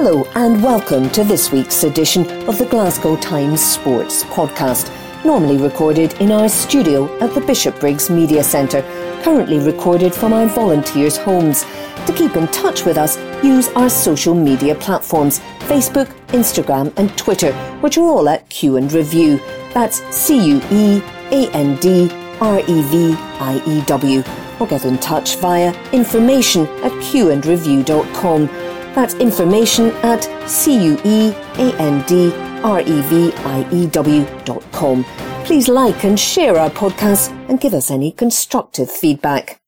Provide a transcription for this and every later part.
Hello and welcome to this week's edition of the Glasgow Times Sports Podcast, normally recorded in our studio at the Bishopbriggs Media Centre, currently recorded from our volunteers' homes. To keep in touch with us, use our social media platforms Facebook, Instagram, and Twitter, which are all at Cue and Review. That's C U E A N D R E V I E W. Or get in touch via information at cueandreview.com. That's information at C-U-E-A-N-D-R-E-V-I-E-W dot com. Please like and share our podcast and give us any constructive feedback.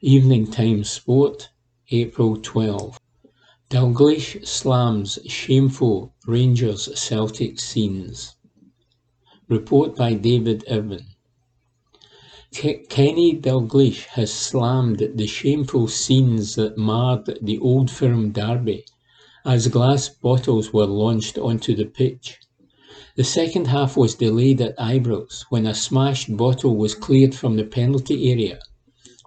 Evening Times Sport, April 12. Dalglish slams shameful Rangers Celtic scenes. Report by David Irvin. Kenny Dalglish has slammed the shameful scenes that marred the Old Firm derby as glass bottles were launched onto the pitch. The second half was delayed at Ibrox when a smashed bottle was cleared from the penalty area,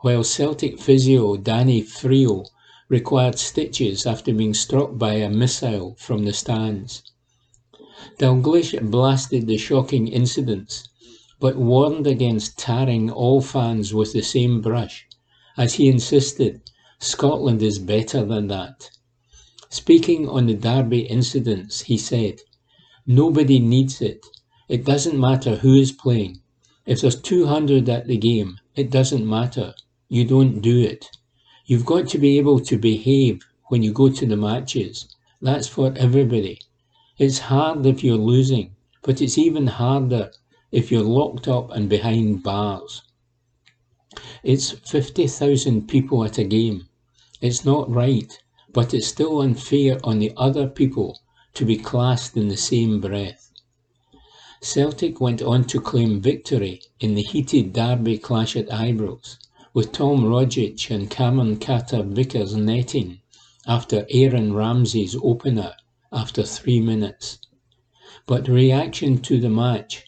while Celtic physio Danny Frio required stitches after being struck by a missile from the stands. Dalglish blasted the shocking incidents but warned against tarring all fans with the same brush, as he insisted Scotland is better than that. Speaking on the Derby incidents, he said, Nobody needs it. It doesn't matter who is playing. If there's 200 at the game, it doesn't matter. You don't do it. You've got to be able to behave when you go to the matches. That's for everybody. It's hard if you're losing, but it's even harder if you're locked up and behind bars. It's 50,000 people at a game. It's not right, but it's still unfair on the other people to be classed in the same breath. Celtic went on to claim victory in the heated derby clash at Ibrox, with Tom Rogic and Cameron Carter Vickers netting after Aaron Ramsey's opener after three minutes. But reaction to the match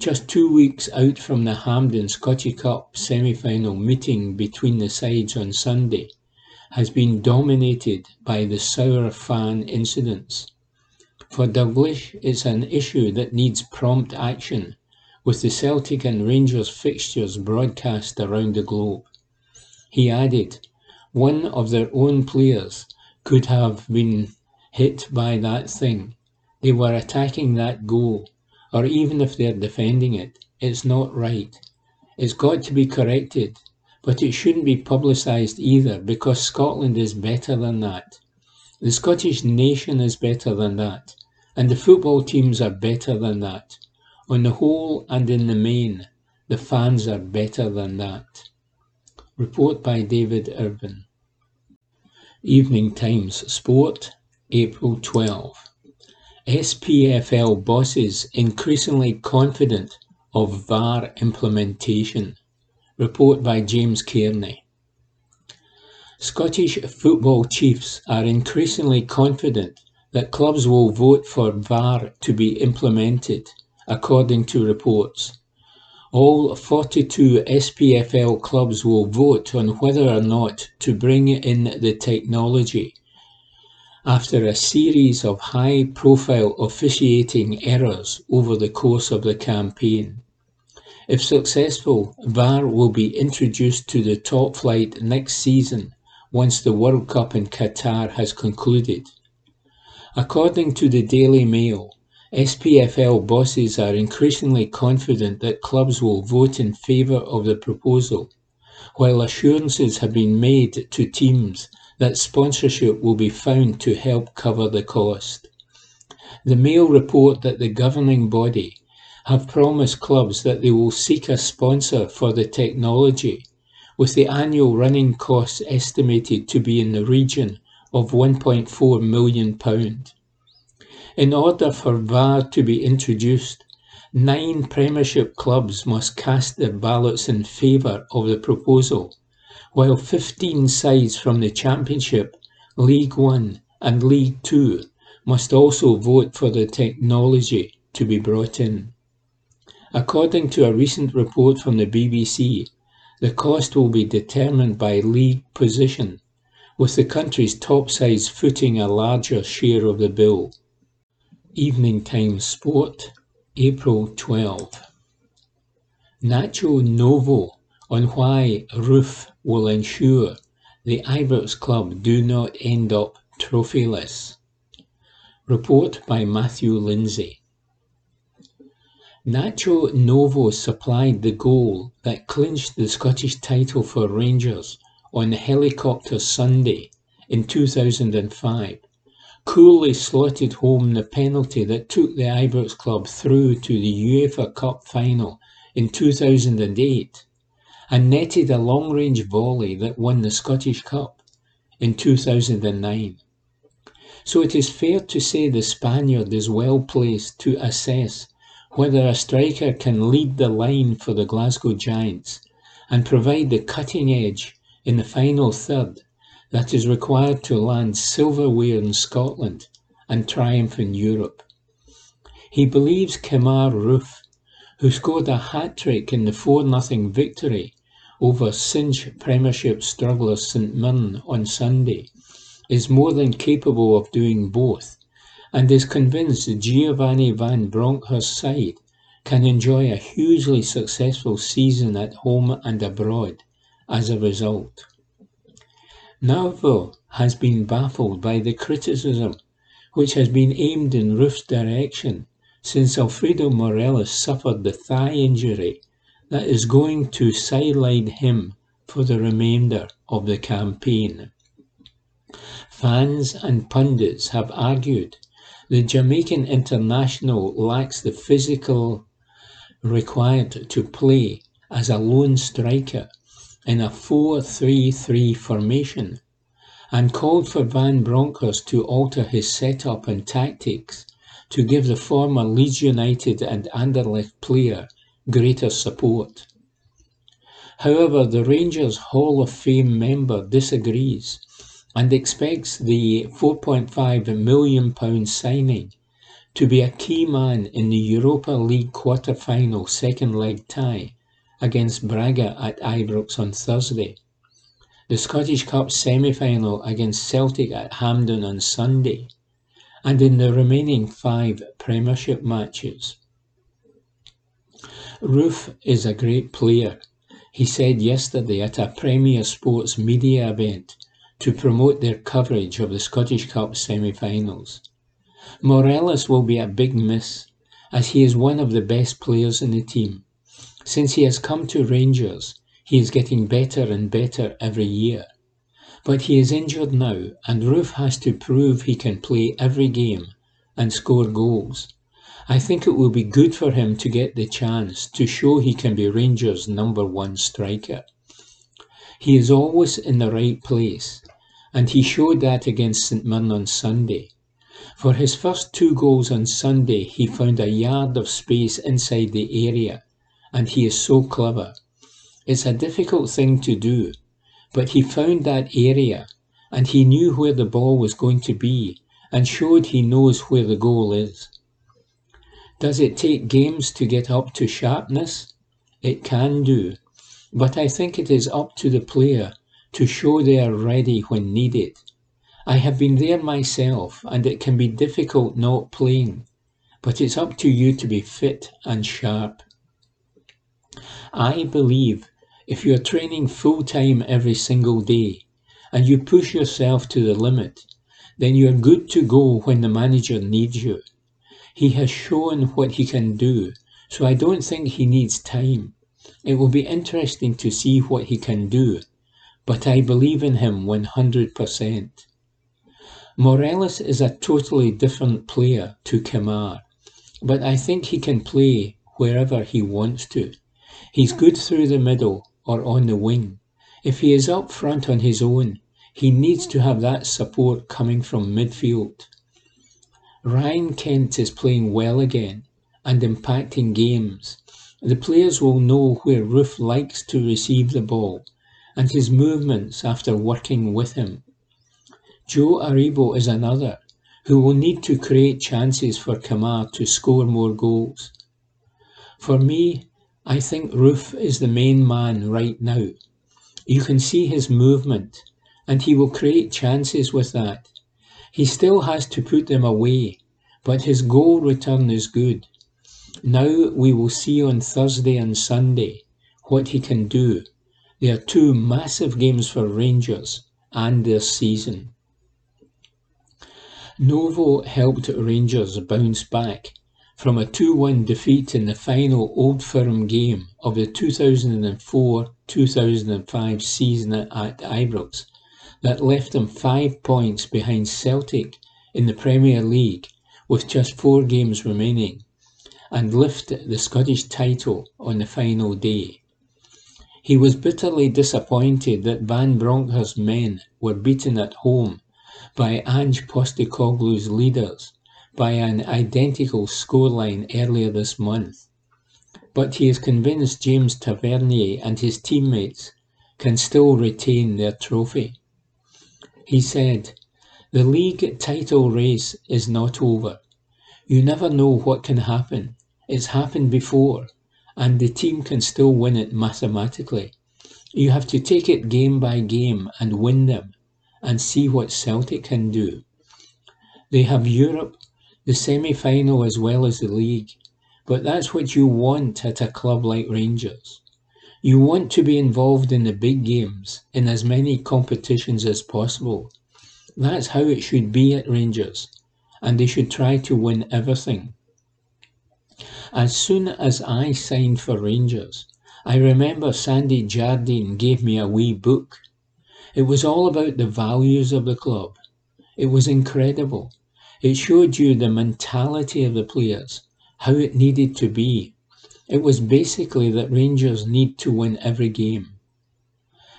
just two weeks out from the Hampden Scottish Cup semi-final meeting between the sides on Sunday, has been dominated by the sour fan incidents. For Dalglish, it's an issue that needs prompt action, with the Celtic and Rangers fixtures broadcast around the globe. He added, one of their own players could have been hit by that thing. They were attacking that goal or even if they're defending it, it's not right. It's got to be corrected, but it shouldn't be publicised either because Scotland is better than that. The Scottish nation is better than that, and the football teams are better than that. On the whole and in the main, the fans are better than that. Report by David Irvin. Evening Times Sport, April 12. SPFL bosses increasingly confident of VAR implementation. Report by James Kearney. Scottish football chiefs are increasingly confident that clubs will vote for VAR to be implemented, according to reports. All 42 SPFL clubs will vote on whether or not to bring in the technology after a series of high-profile officiating errors over the course of the campaign. If successful, VAR will be introduced to the top flight next season once the World Cup in Qatar has concluded. According to the Daily Mail, SPFL bosses are increasingly confident that clubs will vote in favour of the proposal, while assurances have been made to teams that sponsorship will be found to help cover the cost. The Mail report that the governing body have promised clubs that they will seek a sponsor for the technology, with the annual running costs estimated to be in the region of £1.4 million. In order for VAR to be introduced, nine Premiership clubs must cast their ballots in favour of the proposal while 15 sides from the Championship, League One and League Two must also vote for the technology to be brought in. According to a recent report from the BBC, the cost will be determined by league position, with the country's top sides footing a larger share of the bill. Evening Time Sport, April 12. Nacho Novo on why Roofe will ensure the Ibrox club do not end up trophyless. Report by Matthew Lindsay. Nacho Novo supplied the goal that clinched the Scottish title for Rangers on Helicopter Sunday in 2005 coolly slotted home the penalty that took the Ibrox club through to the UEFA Cup final in 2008 and netted a long-range volley that won the Scottish Cup in 2009. So it is fair to say the Spaniard is well placed to assess whether a striker can lead the line for the Glasgow Giants and provide the cutting edge in the final third that is required to land silverware in Scotland and triumph in Europe. He believes Kemar Roofe, who scored a hat-trick in the 4-0 victory over cinch Premiership struggler St Mirren on Sunday, is more than capable of doing both and is convinced Giovanni Van Bronckhorst's side can enjoy a hugely successful season at home and abroad as a result. Novo has been baffled by the criticism which has been aimed in Roofe's direction since Alfredo Morelos suffered the thigh injury that is going to sideline him for the remainder of the campaign. Fans and pundits have argued the Jamaican international lacks the physical required to play as a lone striker in a 4-3-3 formation and called for Van Bronckhorst to alter his setup and tactics to give the former Leeds United and Anderlecht player greater support. However, the Rangers Hall of Fame member disagrees and expects the £4.5 million signing to be a key man in the Europa League quarter-final second leg tie against Braga at Ibrox on Thursday, the Scottish Cup semi-final against Celtic at Hampden on Sunday, and in the remaining five Premiership matches. Roofe is a great player, he said yesterday at a Premier Sports media event to promote their coverage of the Scottish Cup semi-finals. Morelos will be a big miss, as he is one of the best players in the team. Since he has come to Rangers, he is getting better and better every year. But he is injured now, and Roofe has to prove he can play every game and score goals. I think it will be good for him to get the chance to show he can be Rangers' number one striker. He is always in the right place, and he showed that against St Mirren on Sunday. For his first two goals on Sunday, he found a yard of space inside the area and he is so clever. It's a difficult thing to do, but he found that area and he knew where the ball was going to be and showed he knows where the goal is. Does it take games to get up to sharpness? It can do, but I think it is up to the player to show they are ready when needed. I have been there myself and it can be difficult not playing, but it's up to you to be fit and sharp. I believe if you're training full time every single day and you push yourself to the limit, then you're good to go when the manager needs you. He has shown what he can do, so I don't think he needs time. It will be interesting to see what he can do, but I believe in him 100%. Morelos is a totally different player to Kemar, but I think he can play wherever he wants to. He's good through the middle or on the wing. If he is up front on his own, he needs to have that support coming from midfield. Ryan Kent is playing well again and impacting games. The players will know where Roofe likes to receive the ball and his movements after working with him. Joe Aribo is another who will need to create chances for Kemar to score more goals. For me, I think Roofe is the main man right now. You can see his movement and he will create chances with that. He still has to put them away, but his goal return is good. Now we will see on Thursday and Sunday what he can do. They are two massive games for Rangers and their season. Novo helped Rangers bounce back from a 2-1 defeat in the final Old Firm game of the 2004-2005 season at Ibrox that left them five points behind Celtic in the Premier League with just four games remaining, and lift the Scottish title on the final day. He was bitterly disappointed that Van Bronckhorst's men were beaten at home by Ange Postecoglou's leaders by an identical scoreline earlier this month. But he is convinced James Tavernier and his teammates can still retain their trophy. He said, the league title race is not over. You never know what can happen. It's happened before, and the team can still win it mathematically. You have to take it game by game and win them, and see what Celtic can do. They have Europe, the semi-final as well as the league, but that's what you want at a club like Rangers. You want to be involved in the big games in as many competitions as possible. That's how it should be at Rangers, and they should try to win everything. As soon as I signed for Rangers, I remember Sandy Jardine gave me a wee book. It was all about the values of the club. It was incredible. It showed you the mentality of the players, how it needed to be, it was basically that Rangers need to win every game.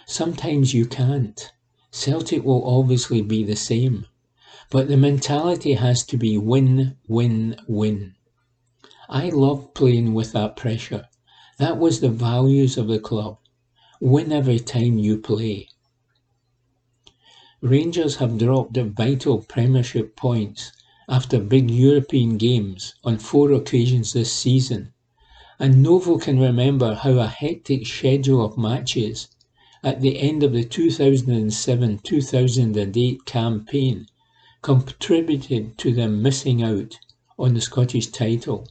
Sometimes you can't. Celtic will obviously be the same. But the mentality has to be win, win, win. I love playing with that pressure. That was the values of the club. Win every time you play. Rangers have dropped vital Premiership points after big European games on four occasions this season and Novo can remember how a hectic schedule of matches at the end of the 2007-2008 campaign contributed to them missing out on the Scottish title.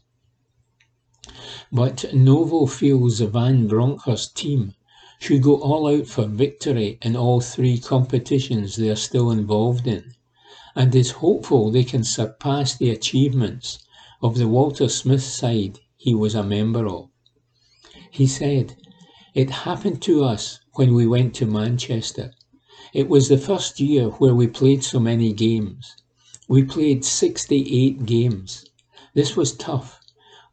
But Novo feels the Van Bronckhorst team should go all out for victory in all three competitions they are still involved in, and is hopeful they can surpass the achievements of the Walter Smith side he was a member of. He said, It happened to us when we went to Manchester. It was the first year where we played so many games. We played 68 games. This was tough.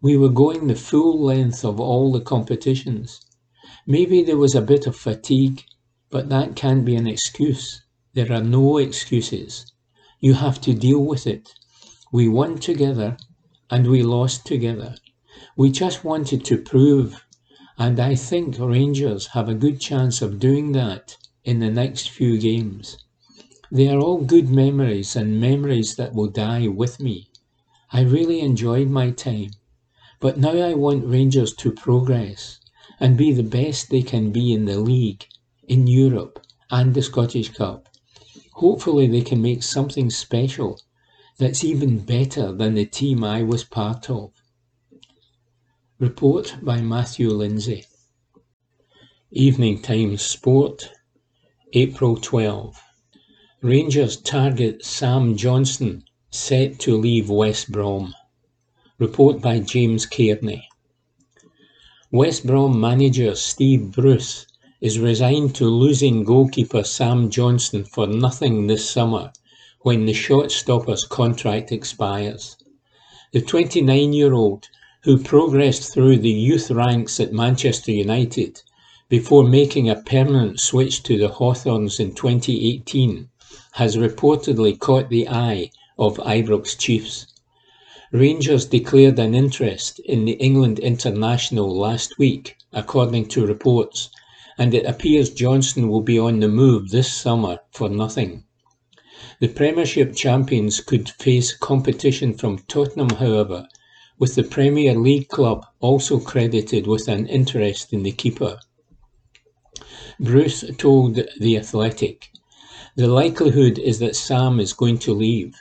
We were going the full length of all the competitions. Maybe there was a bit of fatigue, but that can't be an excuse. There are no excuses. You have to deal with it. We won together and we lost together. We just wanted to prove, and I think Rangers have a good chance of doing that in the next few games. They are all good memories and memories that will die with me. I really enjoyed my time, but now I want Rangers to progress and be the best they can be in the league, in Europe, and the Scottish Cup. Hopefully, they can make something special that's even better than the team I was part of. Report by Matthew Lindsay. Evening Times Sport, April 12. Rangers target Sam Johnstone, set to leave West Brom. Report by James Kearney. West Brom manager Steve Bruce is resigned to losing goalkeeper Sam Johnstone for nothing this summer when the shot stopper's contract expires. The 29 year old who progressed through the youth ranks at Manchester United before making a permanent switch to the Hawthorns in 2018, has reportedly caught the eye of Ibrox Chiefs. Rangers declared an interest in the England international last week, according to reports, and it appears Johnstone will be on the move this summer for nothing. The Premiership champions could face competition from Tottenham, however, with the Premier League club also credited with an interest in the keeper. Bruce told The Athletic, The likelihood is that Sam is going to leave.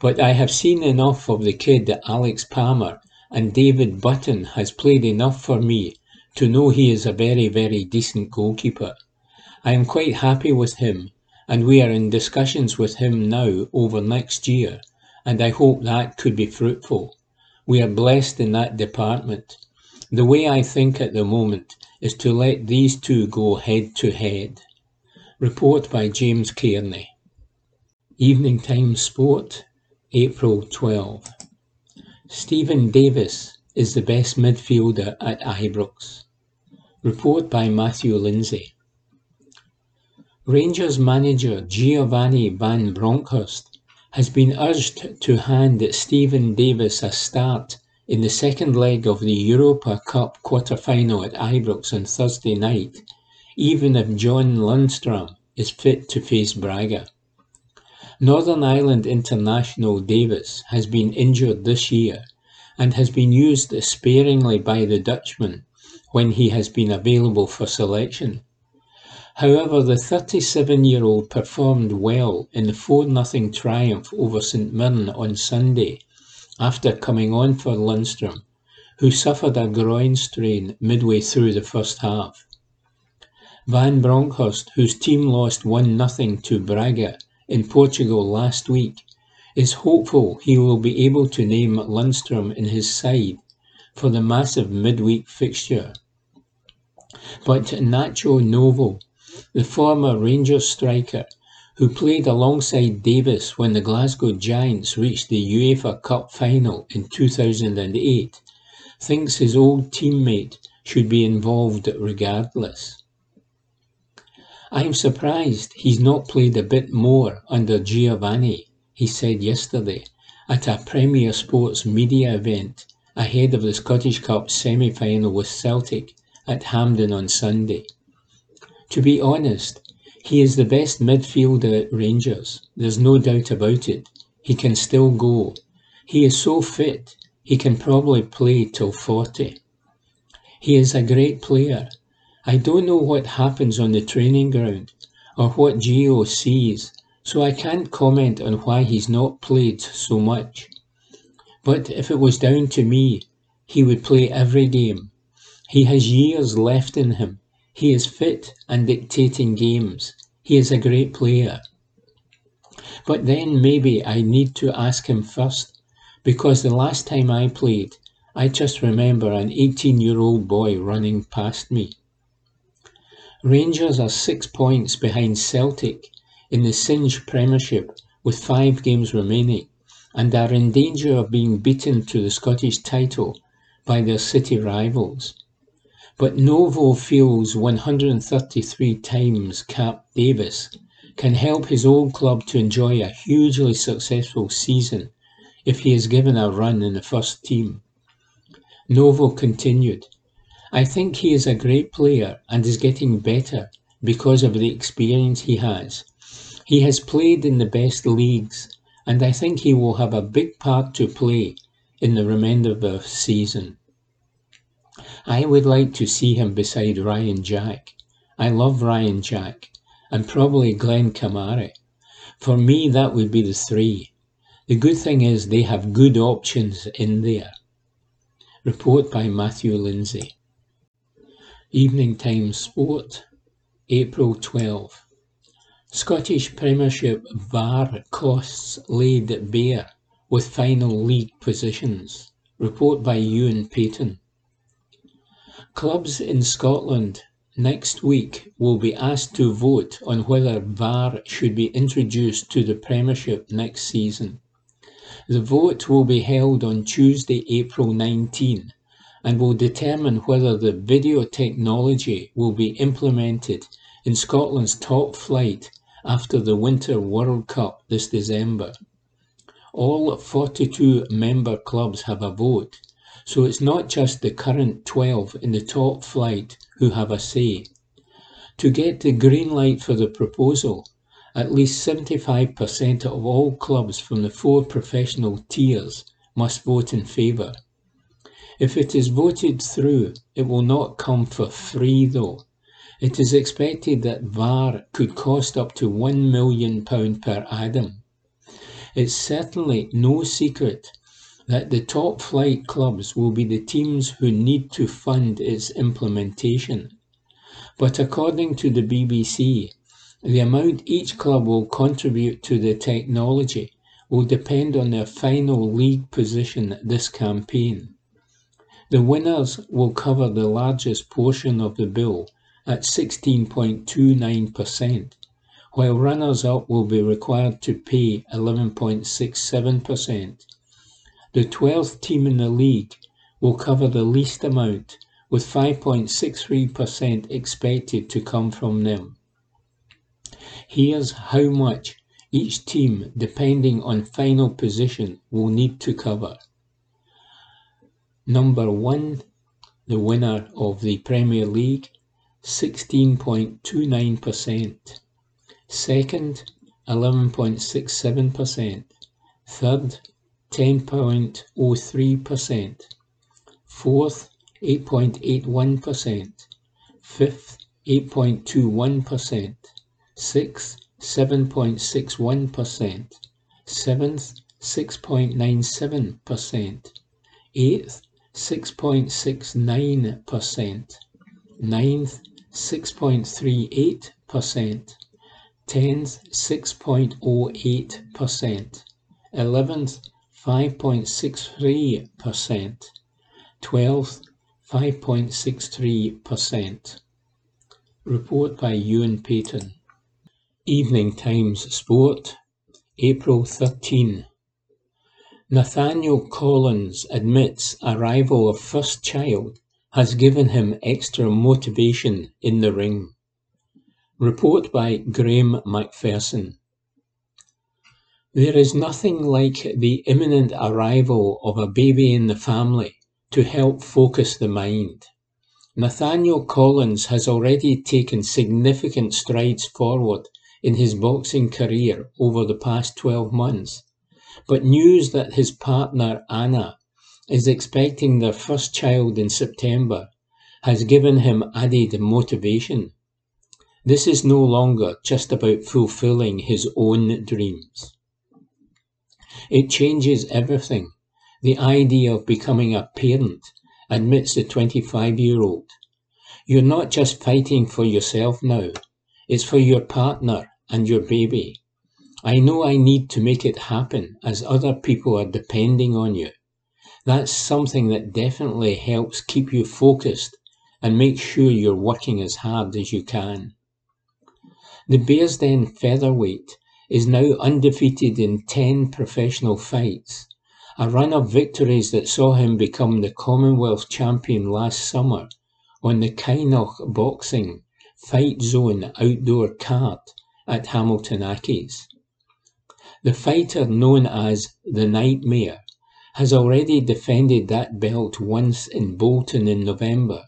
But I have seen enough of the kid Alex Palmer and David Button has played enough for me to know he is a very, very decent goalkeeper. I am quite happy with him, and we are in discussions with him now over next year, and I hope that could be fruitful. We are blessed in that department. The way I think at the moment is to let these two go head to head. Report by James Kearney. Evening Times Sport, April 12. Stephen Davis is the best midfielder at Ibrox. Report by Matthew Lindsay. Rangers manager Giovanni Van Bronckhorst has been urged to hand Stephen Davis a start in the second leg of the Europa Cup quarter-final at Ibrox on Thursday night, even if John Lundstram is fit to face Braga. Northern Ireland international Davis has been injured this year and has been used sparingly by the Dutchman when he has been available for selection. However, the 37-year-old performed well in the 4-0 triumph over St Mirren on Sunday after coming on for Lundstram, who suffered a groin strain midway through the first half. Van Bronckhorst, whose team lost 1-0 to Braga in Portugal last week, is hopeful he will be able to name Lundstram in his side for the massive midweek fixture. But Nacho Novo, the former Rangers striker, who played alongside Davis when the Glasgow Giants reached the UEFA Cup final in 2008, thinks his old teammate should be involved regardless. I'm surprised he's not played a bit more under Giovanni, he said yesterday at a Premier Sports media event ahead of the Scottish Cup semi-final with Celtic at Hampden on Sunday. To be honest, he is the best midfielder at Rangers. There's no doubt about it. He can still go. He is so fit, he can probably play till 40. He is a great player. I don't know what happens on the training ground or what Gio sees, so I can't comment on why he's not played so much. But if it was down to me, he would play every game. He has years left in him. He is fit and dictating games. He is a great player. But then maybe I need to ask him first, because the last time I played, I just remember an 18 year old boy running past me. Rangers are six points behind Celtic in the cinch Premiership with five games remaining and are in danger of being beaten to the Scottish title by their city rivals. But Novo feels 133 times Cap Davis can help his old club to enjoy a hugely successful season if he is given a run in the first team. Novo continued, I think he is a great player and is getting better because of the experience he has. He has played in the best leagues and I think he will have a big part to play in the remainder of the season. I would like to see him beside Ryan Jack. I love Ryan Jack and probably Glenn Kamara. For me, that would be the three. The good thing is they have good options in there. Report by Matthew Lindsay. Evening Times Sport, April 12. Scottish Premiership VAR costs laid bare with final league positions. Report by Ewan Payton. Clubs in Scotland next week will be asked to vote on whether VAR should be introduced to the Premiership next season. The vote will be held on Tuesday, April 19 and will determine whether the video technology will be implemented in Scotland's top flight after the Winter World Cup this December. All 42 member clubs have a vote so it's not just the current 12 in the top flight who have a say. To get the green light for the proposal, at least 75% of all clubs from the four professional tiers must vote in favour. If it is voted through, it will not come for free though. It is expected that VAR could cost up to £1 million per annum. It's certainly no secret that the top flight clubs will be the teams who need to fund its implementation. But according to the BBC, the amount each club will contribute to the technology will depend on their final league position this campaign. The winners will cover the largest portion of the bill at 16.29%, while runners-up will be required to pay 11.67%. The 12th team in the league will cover the least amount, with 5.63% expected to come from them. Here's how much each team, depending on final position, will need to cover. Number one, the winner of the Premier League, 16.29%. Second, 11.67%. Third, 10.03%. Fourth, 8.81%. Fifth, 8.21%. Sixth, 7.61%. Seventh, 6.97%. Eighth, 6.69%. Ninth, 6.38%. Tenth, 6.08%. Eleventh, 5.63%. Twelfth, 5.63%. Report by Ewan Payton. Evening Times Sport, April 13. Nathaniel Collins admits arrival of first child has given him extra motivation in the ring. Report by Graham McPherson. There is nothing like the imminent arrival of a baby in the family to help focus the mind. Nathaniel Collins has already taken significant strides forward in his boxing career over the past 12 months, but news that his partner Anna is expecting their first child in September has given him added motivation. This is no longer just about fulfilling his own dreams. It changes everything. The idea of becoming a parent, admits the 25 year old. You're not just fighting for yourself now, it's for your partner and your baby. I know I need to make it happen as other people are depending on you. That's something that definitely helps keep you focused and make sure you're working as hard as you can. The Bearsden featherweight is now undefeated in 10 professional fights, a run of victories that saw him become the Commonwealth champion last summer on the Kynoch Boxing Fight Zone outdoor card at Hamilton Accies. The fighter known as the Nightmare has already defended that belt once in Bolton in November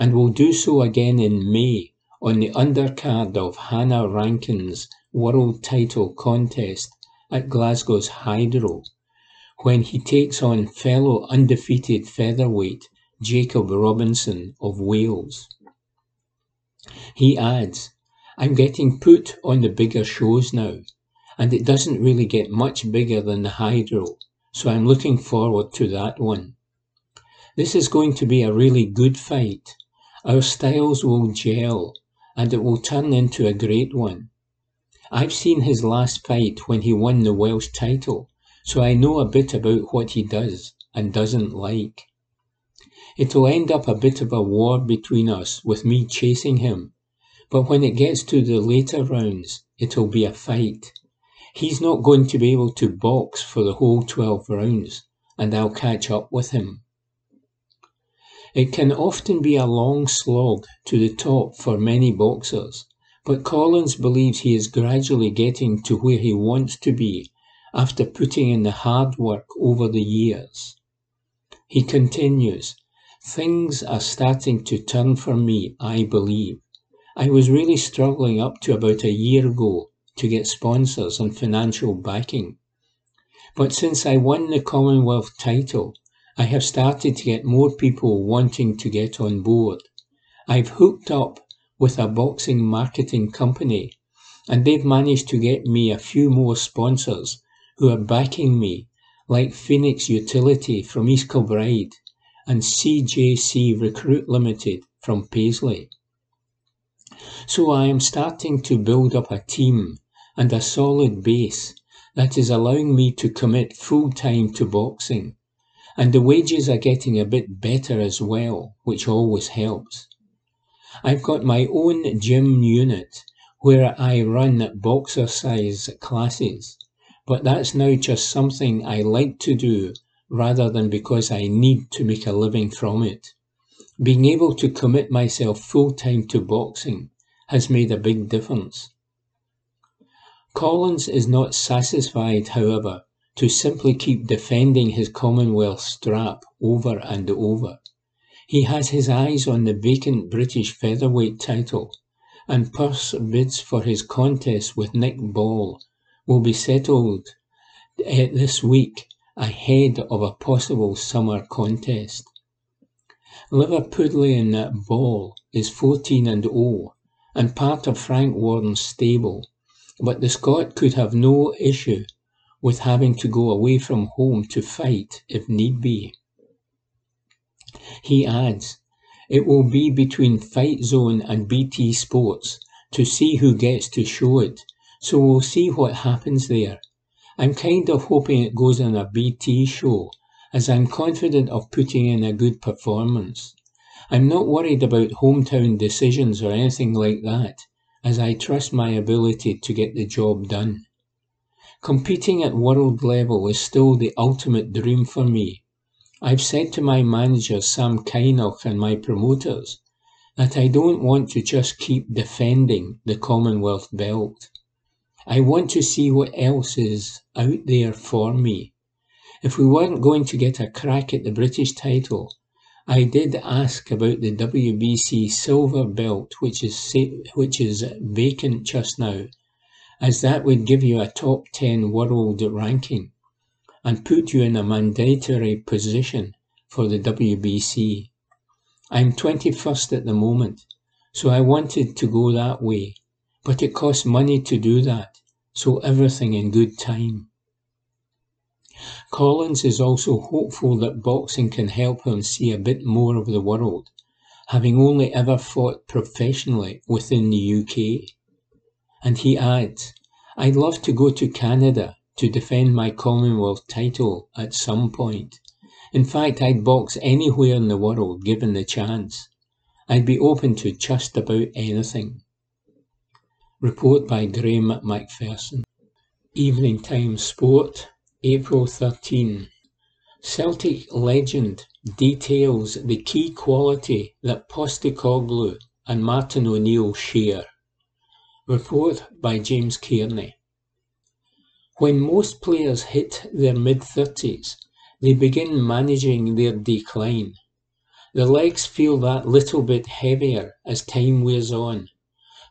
and will do so again in May on the undercard of Hannah Rankin's world title contest at Glasgow's Hydro when he takes on fellow undefeated featherweight Jacob Robinson of Wales. He adds, I'm getting put on the bigger shows now, and it doesn't really get much bigger than the Hydro, so I'm looking forward to that one. This is going to be a really good fight. Our styles will gel, and it will turn into a great one. I've seen his last fight when he won the Welsh title, so I know a bit about what he does and doesn't like. It'll end up a bit of a war between us with me chasing him but when it gets to the later rounds, it'll be a fight. He's not going to be able to box for the whole 12 rounds, and I'll catch up with him. It can often be a long slog to the top for many boxers, but Collins believes he is gradually getting to where he wants to be after putting in the hard work over the years. He continues, Things are starting to turn for me, I believe. I was really struggling up to about a year ago to get sponsors and financial backing. But since I won the Commonwealth title, I have started to get more people wanting to get on board. I've hooked up with a boxing marketing company, and they've managed to get me a few more sponsors who are backing me, like Phoenix Utility from East Kilbride and CJC Recruit Limited from Paisley. So I am starting to build up a team and a solid base that is allowing me to commit full time to boxing. And the wages are getting a bit better as well, which always helps. I've got my own gym unit where I run boxercise classes, but that's now just something I like to do rather than because I need to make a living from it. Being able to commit myself full time to boxing has made a big difference. Collins is not satisfied, however, to simply keep defending his Commonwealth strap over and over. He has his eyes on the vacant British featherweight title, and purse bids for his contest with Nick Ball will be settled eh, this week ahead of a possible summer contest. Liverpudlian Ball is 14 and 0 and part of Frank Warren's stable but the Scot could have no issue with having to go away from home to fight if need be. He adds, it will be between Fight Zone and BT Sports to see who gets to show it, so we'll see what happens there. I'm kind of hoping it goes on a BT show, as I'm confident of putting in a good performance. I'm not worried about hometown decisions or anything like that as I trust my ability to get the job done. Competing at world level is still the ultimate dream for me. I've said to my manager Sam Kynoch and my promoters that I don't want to just keep defending the Commonwealth belt. I want to see what else is out there for me. If we weren't going to get a crack at the British title, I did ask about the WBC silver belt, which is which is vacant just now, as that would give you a top 10 world ranking and put you in a mandatory position for the WBC. I'm 21st at the moment, so I wanted to go that way, but it costs money to do that, so everything in good time. Collins is also hopeful that boxing can help him see a bit more of the world, having only ever fought professionally within the UK. And he adds, I'd love to go to Canada to defend my Commonwealth title at some point. In fact, I'd box anywhere in the world given the chance. I'd be open to just about anything. Report by Graham McPherson. Evening Time Sport, April 13. Celtic legend details the key quality that Postecoglou and Martin O'Neill share. Report by James Kearney. When most players hit their mid-thirties, they begin managing their decline. The legs feel that little bit heavier as time wears on.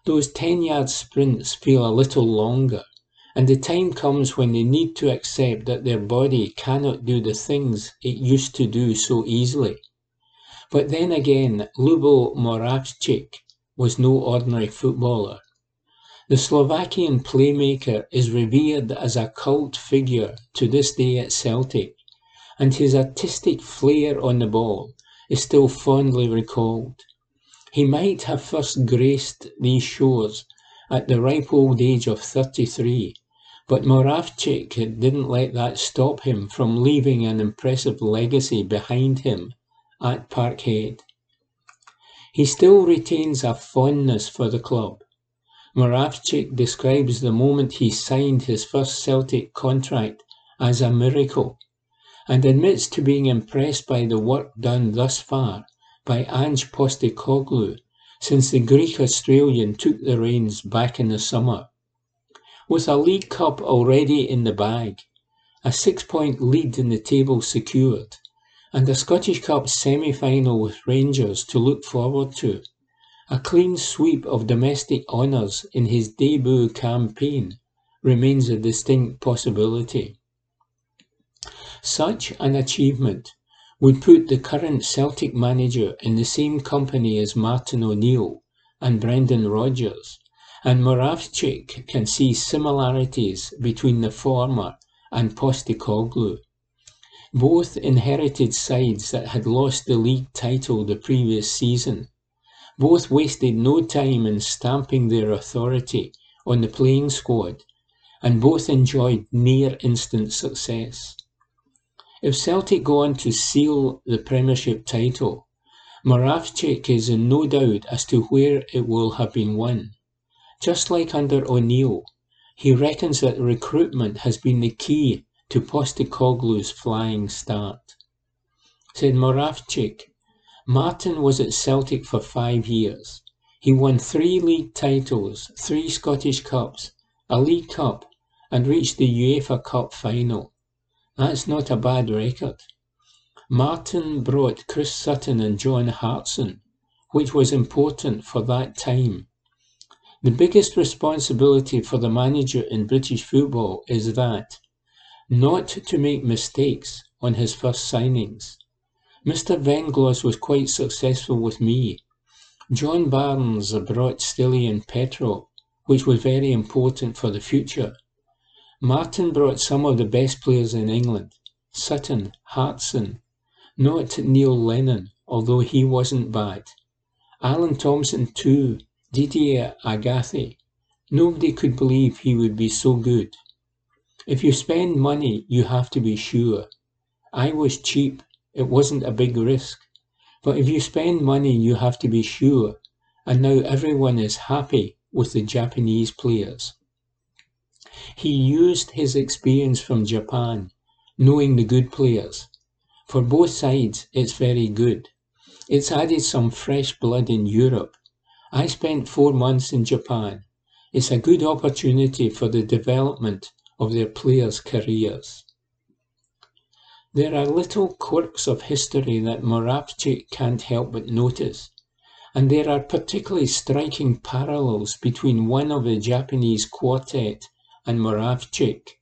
Those 10-yard sprints feel a little longer and the time comes when they need to accept that their body cannot do the things it used to do so easily. But then again, Lubo Moravcik was no ordinary footballer. The Slovakian playmaker is revered as a cult figure to this day at Celtic, and his artistic flair on the ball is still fondly recalled. He might have first graced these shores at the ripe old age of 33 but Moravcik didn't let that stop him from leaving an impressive legacy behind him at Parkhead. He still retains a fondness for the club. Moravcik describes the moment he signed his first Celtic contract as a miracle and admits to being impressed by the work done thus far by Ange Postecoglou since the Greek Australian took the reins back in the summer. With a League Cup already in the bag, a six-point lead in the table secured, and a Scottish Cup semi-final with Rangers to look forward to, a clean sweep of domestic honours in his debut campaign remains a distinct possibility. Such an achievement would put the current Celtic manager in the same company as Martin O'Neill and Brendan Rodgers, and Moravcik can see similarities between the former and Postecoglou. Both inherited sides that had lost the league title the previous season. Both wasted no time in stamping their authority on the playing squad, and both enjoyed near instant success. If Celtic go on to seal the Premiership title, Moravcik is in no doubt as to where it will have been won. Just like under O'Neill, he reckons that recruitment has been the key to Postecoglou's flying start. Said Moravcik, Martin was at Celtic for five years. He won three league titles, three Scottish Cups, a League Cup, and reached the UEFA Cup final. That's not a bad record. Martin brought Chris Sutton and John Hartson, which was important for that time. The biggest responsibility for the manager in British football is that not to make mistakes on his first signings. Mr. Venglos was quite successful with me. John Barnes brought Stiliyan Petrov, which was very important for the future. Martin brought some of the best players in England. Sutton, Hartson, not Neil Lennon, although he wasn't bad. Alan Thompson too, Didier Agathe. Nobody could believe he would be so good. If you spend money, you have to be sure. I was cheap. It wasn't a big risk. But if you spend money, you have to be sure. And now everyone is happy with the Japanese players. He used his experience from Japan, knowing the good players. For both sides, it's very good. It's added some fresh blood in Europe. I spent four months in Japan. It's a good opportunity for the development of their players' careers. There are little quirks of history that Moravcik can't help but notice, and there are particularly striking parallels between one of the Japanese quartet and Moravcik.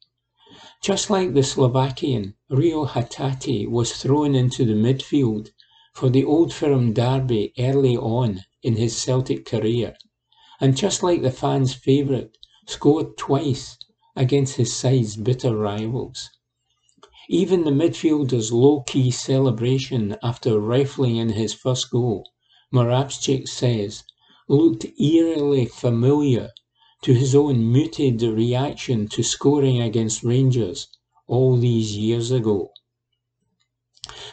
Just like the Slovakian, Reo Hatate was thrown into the midfield for the Old Firm derby early on in his Celtic career, and just like the fans' favourite, scored twice against his side's bitter rivals. Even the midfielder's low-key celebration after rifling in his first goal, Moravcik says, looked eerily familiar to his own muted reaction to scoring against Rangers all these years ago.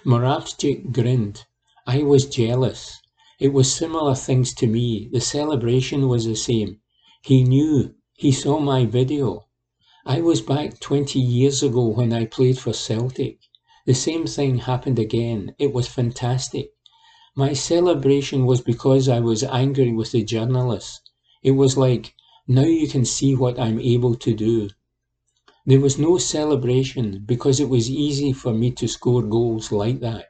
Moravcik grinned. I was jealous. It was similar things to me. The celebration was the same. He knew. He saw my video. I was back 20 years ago when I played for Celtic. The same thing happened again. It was fantastic. My celebration was because I was angry with the journalists. It was like, now you can see what I'm able to do. There was no celebration because it was easy for me to score goals like that.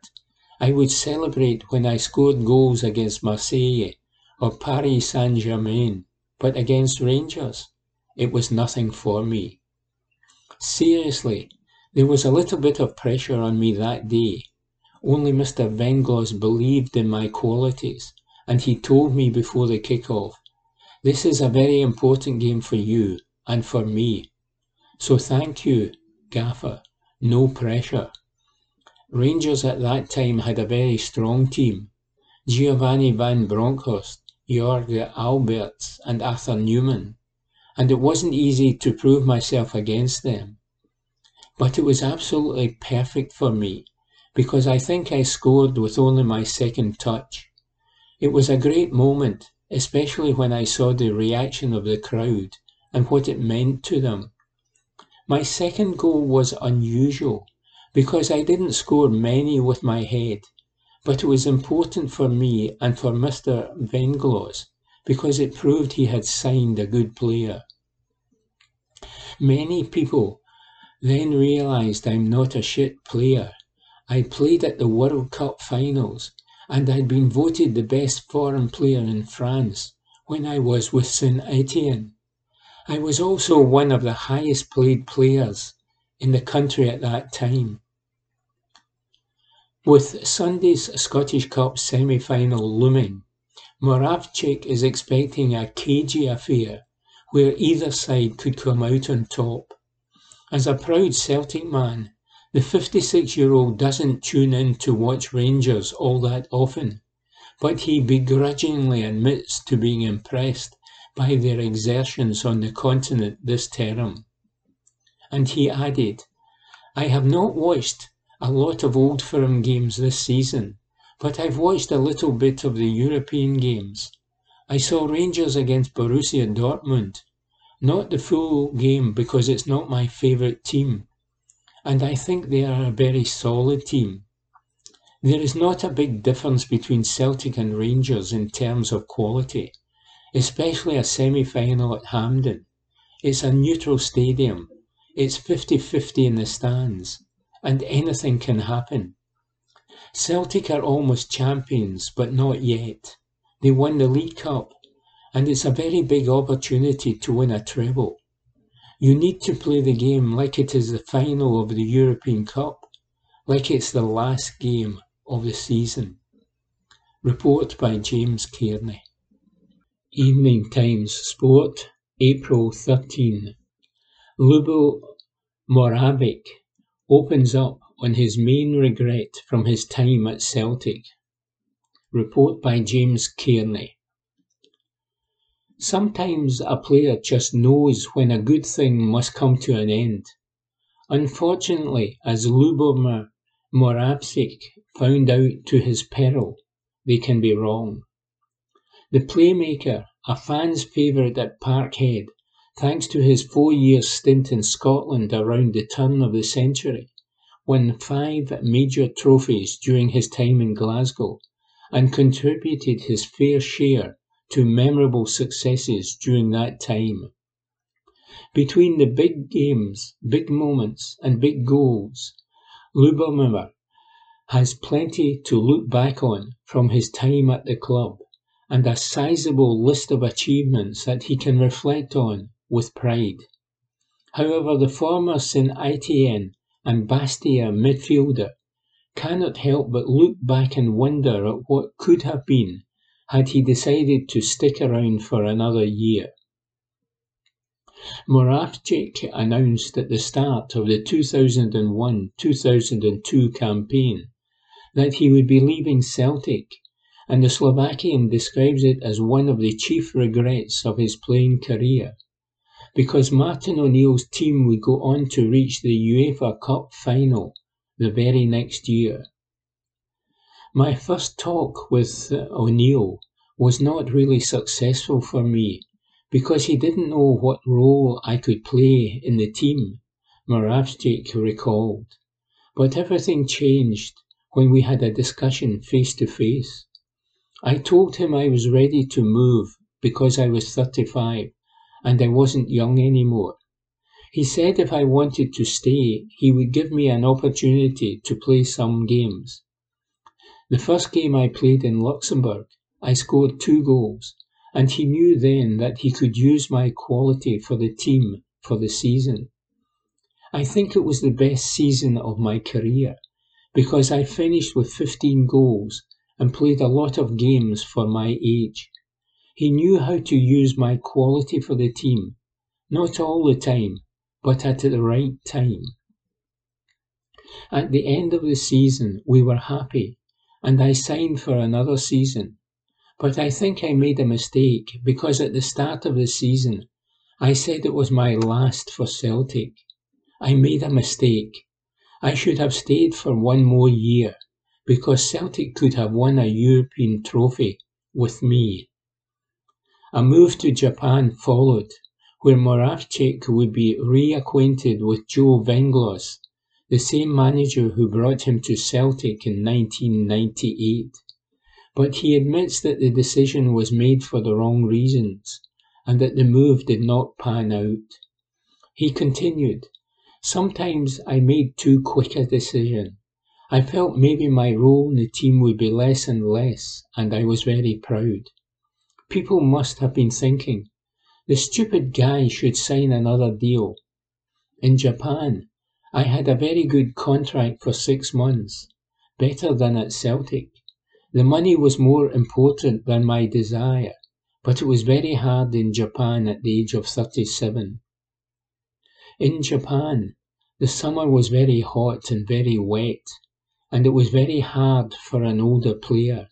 I would celebrate when I scored goals against Marseille or Paris Saint-Germain, but against Rangers, it was nothing for me. Seriously, there was a little bit of pressure on me that day. Only Mr. Venglos believed in my qualities, and he told me before the kick-off, this is a very important game for you and for me. So thank you, Gaffer. No pressure. Rangers at that time had a very strong team. Giovanni van Bronckhorst, Jörg Albertz and Arthur Numan and it wasn't easy to prove myself against them. But it was absolutely perfect for me, because I think I scored with only my second touch. It was a great moment, especially when I saw the reaction of the crowd and what it meant to them. My second goal was unusual, because I didn't score many with my head, but it was important for me and for Mr. Venglos because it proved he had signed a good player. Many people then realised I'm not a shit player. I played at the World Cup finals and I'd been voted the best foreign player in France when I was with Saint Etienne. I was also one of the highest paid players in the country at that time. With Sunday's Scottish Cup semi-final looming, Moravcik is expecting a cagey affair where either side could come out on top. As a proud Celtic man, the 56 year old doesn't tune in to watch Rangers all that often, but he begrudgingly admits to being impressed by their exertions on the continent this term. And he added, I have not watched a lot of Old Firm games this season, but I've watched a little bit of the European games. I saw Rangers against Borussia Dortmund. Not the full game because it's not my favourite team, and I think they are a very solid team. There is not a big difference between Celtic and Rangers in terms of quality, especially a semi-final at Hampden. It's a neutral stadium. It's 50-50 in the stands, and anything can happen. Celtic are almost champions, but not yet. They won the League Cup, and it's a very big opportunity to win a treble. You need to play the game like it is the final of the European Cup, like it's the last game of the season. Report by James Kearney. Evening Times Sport, April 13. Lubo Moravcik opens up on his main regret from his time at Celtic. Report by James Kearney. Sometimes a player just knows when a good thing must come to an end. Unfortunately, as Lubomir Moravcik found out to his peril, they can be wrong. The playmaker, a fan's favourite at Parkhead, thanks to his four-year stint in Scotland around the turn of the century, won five major trophies during his time in Glasgow and contributed his fair share to memorable successes during that time. Between the big games, big moments, and big goals, Lubomir has plenty to look back on from his time at the club and a sizable list of achievements that he can reflect on with pride. However, the former Saint Etienne and Bastia midfielder cannot help but look back and wonder at what could have been had he decided to stick around for another year. Moravcik announced at the start of the 2001-2002 campaign that he would be leaving Celtic, and the Slovakian describes it as one of the chief regrets of his playing career, because Martin O'Neill's team would go on to reach the UEFA Cup final the very next year. My first talk with uh, O'Neill was not really successful for me because he didn't know what role I could play in the team, Moravcik recalled. But everything changed when we had a discussion face to face. I told him I was ready to move because I was 35 and I wasn't young anymore. He said if I wanted to stay, he would give me an opportunity to play some games. The first game I played in Luxembourg, I scored two goals, and he knew then that he could use my quality for the team for the season. I think it was the best season of my career because I finished with 15 goals and played a lot of games for my age. He knew how to use my quality for the team, not all the time, but at the right time. At the end of the season, we were happy and I signed for another season. But I think I made a mistake because at the start of the season I said it was my last for Celtic. I made a mistake. I should have stayed for one more year because Celtic could have won a European trophy with me. A move to Japan followed, where Moravcik would be reacquainted with Joe Venglos the same manager who brought him to Celtic in 1998. But he admits that the decision was made for the wrong reasons and that the move did not pan out. He continued, Sometimes I made too quick a decision. I felt maybe my role in the team would be less and less, and I was very proud. People must have been thinking, the stupid guy should sign another deal. In Japan, I had a very good contract for six months, better than at Celtic. The money was more important than my desire, but it was very hard in Japan at the age of 37. In Japan, the summer was very hot and very wet, and it was very hard for an older player.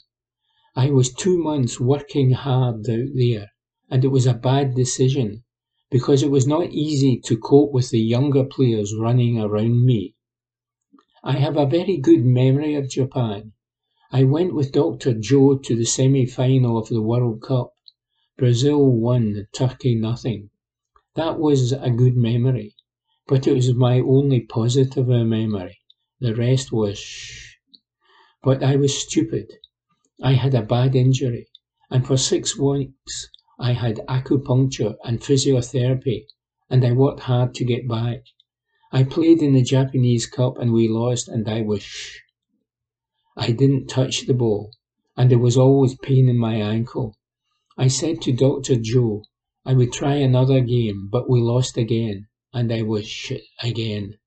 I was two months working hard out there, and it was a bad decision because it was not easy to cope with the younger players running around me. I have a very good memory of Japan. I went with Dr. Joe to the semi final of the World Cup. Brazil won, Turkey nothing. That was a good memory, but it was my only positive memory. The rest was shh. But I was stupid. I had a bad injury, and for six weeks I had acupuncture and physiotherapy, and I worked hard to get back. I played in the Japanese Cup and we lost, and I was shh. I didn't touch the ball, and there was always pain in my ankle. I said to Dr. Joe I would try another game, but we lost again, and I was again.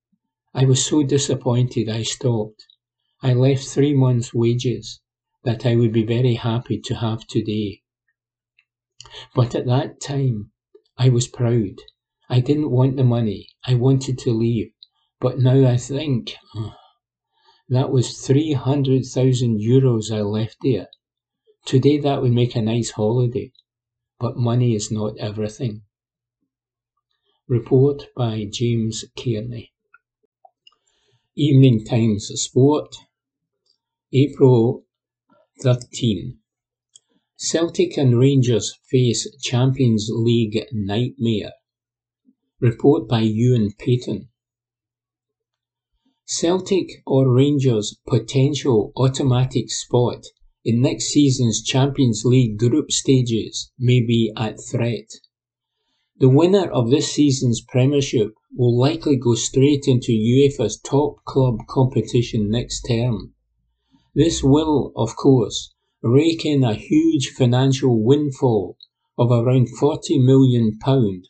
I was so disappointed I stopped. I left three months' wages that I would be very happy to have today. But at that time I was proud. I didn't want the money. I wanted to leave. But now I think ah, that was 300,000 euros I left there. Today that would make a nice holiday. But money is not everything. Report by James Kearney. Evening Times Sport, April 13. Celtic and Rangers face Champions League nightmare. Report by Ewan Payton. Celtic or Rangers' potential automatic spot in next season's Champions League group stages may be at threat. The winner of this season's Premiership will likely go straight into UEFA's top club competition next term. This will, of course, rake in a huge financial windfall of around £40 million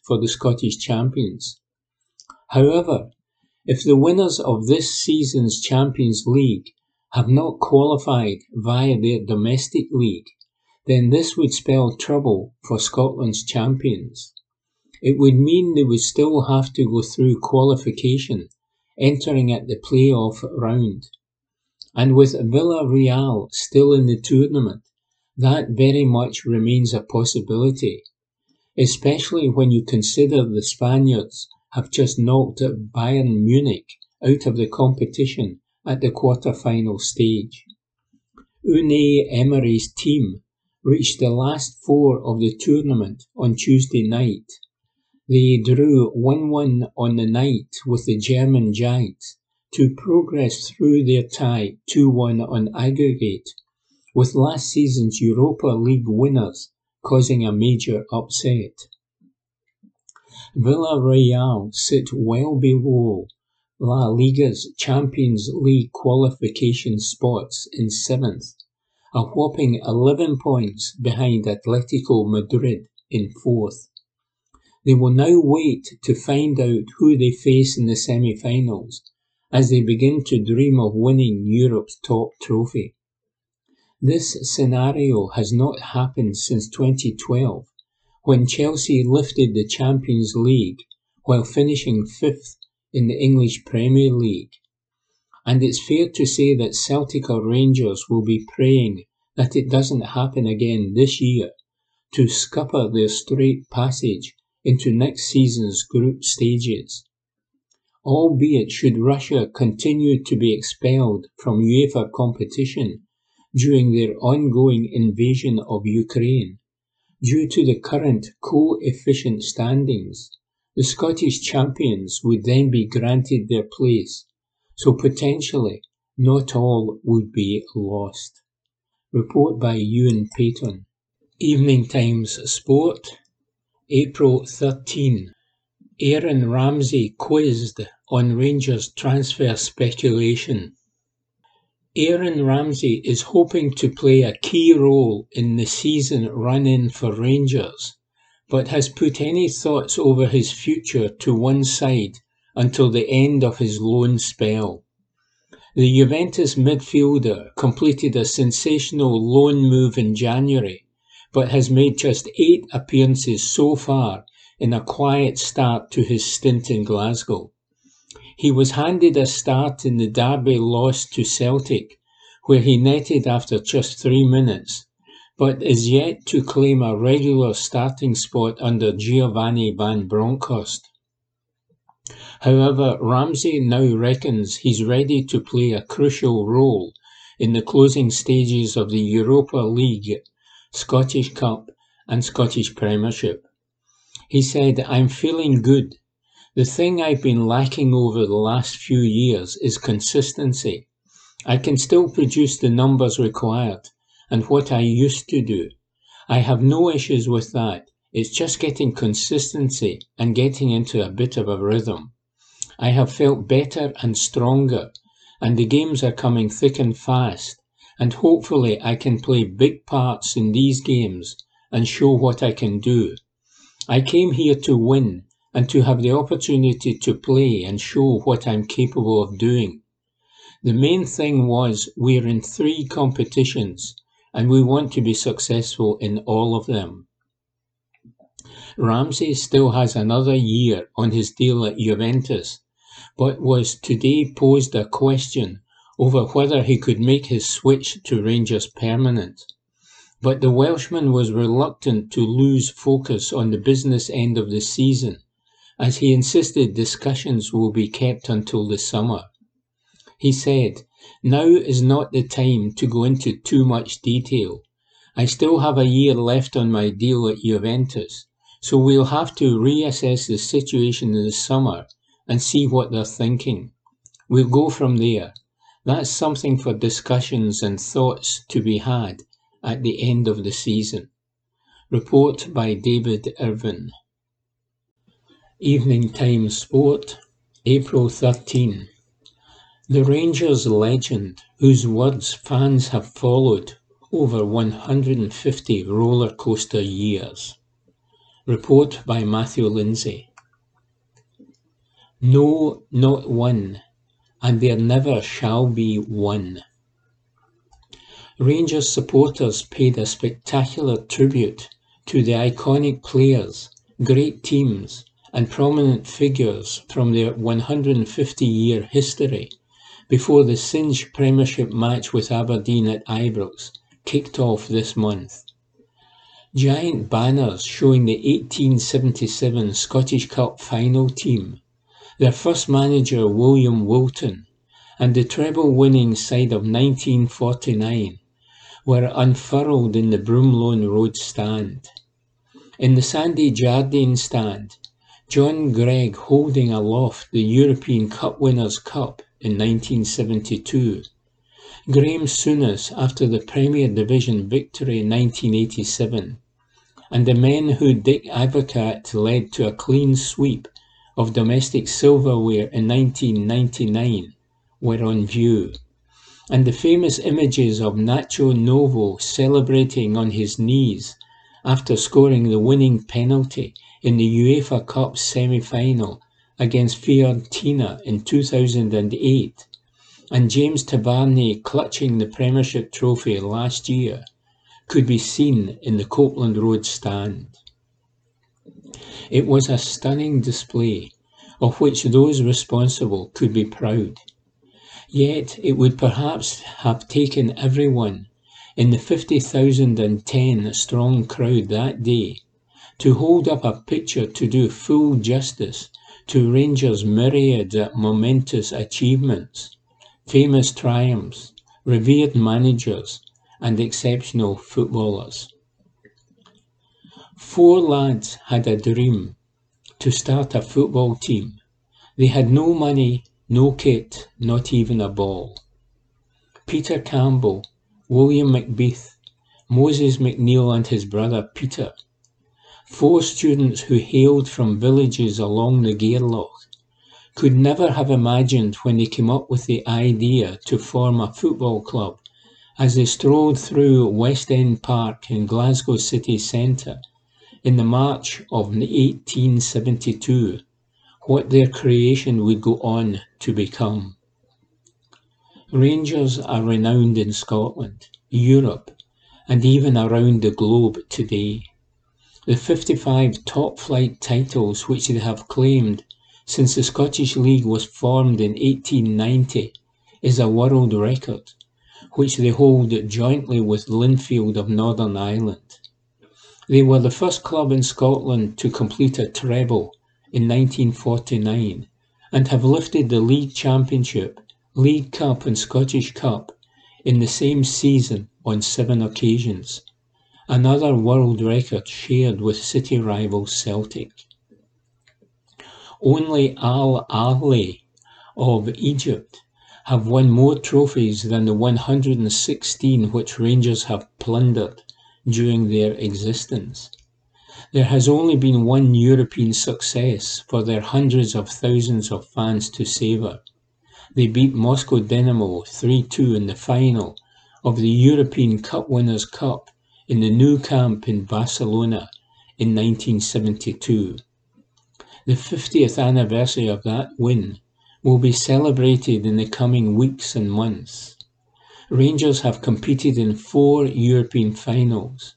for the Scottish champions. However, if the winners of this season's Champions League have not qualified via their domestic league, then this would spell trouble for Scotland's champions. It would mean they would still have to go through qualification, entering at the playoff round. And with Villarreal still in the tournament, that very much remains a possibility, especially when you consider the Spaniards have just knocked Bayern Munich out of the competition at the quarter-final stage. Unai Emery's team reached the last four of the tournament on Tuesday night. They drew 1-1 on the night with the German Giants to progress through their tie 2-1 on aggregate, with last season's Europa League winners causing a major upset. Villarreal sit well below La Liga's Champions League qualification spots in seventh, a whopping 11 points behind Atletico Madrid in fourth. They will now wait to find out who they face in the semi-finals as they begin to dream of winning Europe's top trophy. This scenario has not happened since 2012, when Chelsea lifted the Champions League while finishing fifth in the English Premier League. And it's fair to say that Celtic or Rangers will be praying that it doesn't happen again this year to scupper their straight passage into next season's group stages albeit should Russia continue to be expelled from UEFA competition during their ongoing invasion of Ukraine. Due to the current coefficient standings, the Scottish champions would then be granted their place, so potentially not all would be lost. Report by Ewan Payton. Evening Times Sport, April 13. Aaron Ramsey quizzed on Rangers transfer speculation. Aaron Ramsey is hoping to play a key role in the season run-in for Rangers, but has put any thoughts over his future to one side until the end of his loan spell. The Juventus midfielder completed a sensational loan move in January, but has made just eight appearances so far in a quiet start to his stint in Glasgow. He was handed a start in the Derby loss to Celtic, where he netted after just three minutes, but is yet to claim a regular starting spot under Giovanni van Bronckhorst. However, Ramsey now reckons he's ready to play a crucial role in the closing stages of the Europa League, Scottish Cup and Scottish Premiership. He said, I'm feeling good. The thing I've been lacking over the last few years is consistency. I can still produce the numbers required and what I used to do. I have no issues with that. It's just getting consistency and getting into a bit of a rhythm. I have felt better and stronger, and the games are coming thick and fast, and hopefully I can play big parts in these games and show what I can do. I came here to win and to have the opportunity to play and show what I'm capable of doing. The main thing was we're in three competitions and we want to be successful in all of them. Ramsey still has another year on his deal at Juventus, but was today posed a question over whether he could make his switch to Rangers permanent. But the Welshman was reluctant to lose focus on the business end of the season, as he insisted discussions will be kept until the summer. He said, now is not the time to go into too much detail. I still have a year left on my deal at Juventus, so we'll have to reassess the situation in the summer and see what they're thinking. We'll go from there. That's something for discussions and thoughts to be had at the end of the season. Report by David Irvin. Evening Time Sport, April 13. The Rangers legend, whose words fans have followed over 150 roller coaster years. Report by Matthew Lindsay. No, not one, and there never shall be one. Rangers supporters paid a spectacular tribute to the iconic players, great teams, and prominent figures from their 150 year history before the cinch Premiership match with Aberdeen at Ibrox kicked off this month. Giant banners showing the 1877 Scottish Cup final team, their first manager William Wilton, and the treble winning side of 1949 were unfurled in the Broomloan Road stand. In the Sandy Jardine stand, John Greig holding aloft the European Cup Winners' Cup in 1972. Graeme Souness after the Premier Division victory in 1987, and the men who Dick Advocaat led to a clean sweep of domestic silverware in 1999 were on view, and the famous images of Nacho Novo celebrating on his knees after scoring the winning penalty in the UEFA Cup semi-final against Fiorentina in 2008 and James Tavernier clutching the Premiership trophy last year could be seen in the Copeland Road stand. It was a stunning display of which those responsible could be proud. Yet it would perhaps have taken everyone in the 50,010 strong crowd that day to hold up a picture to do full justice to Rangers' myriad momentous achievements, famous triumphs, revered managers, and exceptional footballers. Four lads had a dream to start a football team. They had no money, no kit, not even a ball. Peter Campbell, William McBeath, Moses McNeil and his brother Peter Four students who hailed from villages along the Gareloch could never have imagined when they came up with the idea to form a football club as they strolled through West End Park in Glasgow city centre in the March of 1872, what their creation would go on to become. Rangers are renowned in Scotland, Europe, and even around the globe today. The 55 top flight titles which they have claimed since the Scottish League was formed in 1890 is a world record, which they hold jointly with Linfield of Northern Ireland. They were the first club in Scotland to complete a treble in 1949 and have lifted the League Championship, League Cup and Scottish Cup in the same season on seven occasions, another world record shared with city rival Celtic. Only Al Ahly of Egypt have won more trophies than the 116 which Rangers have plundered during their existence. There has only been one European success for their hundreds of thousands of fans to savour. They beat Moscow Dynamo 3-2 in the final of the European Cup Winners' Cup in the Nou Camp in Barcelona in 1972. The 50th anniversary of that win will be celebrated in the coming weeks and months. Rangers have competed in four European finals.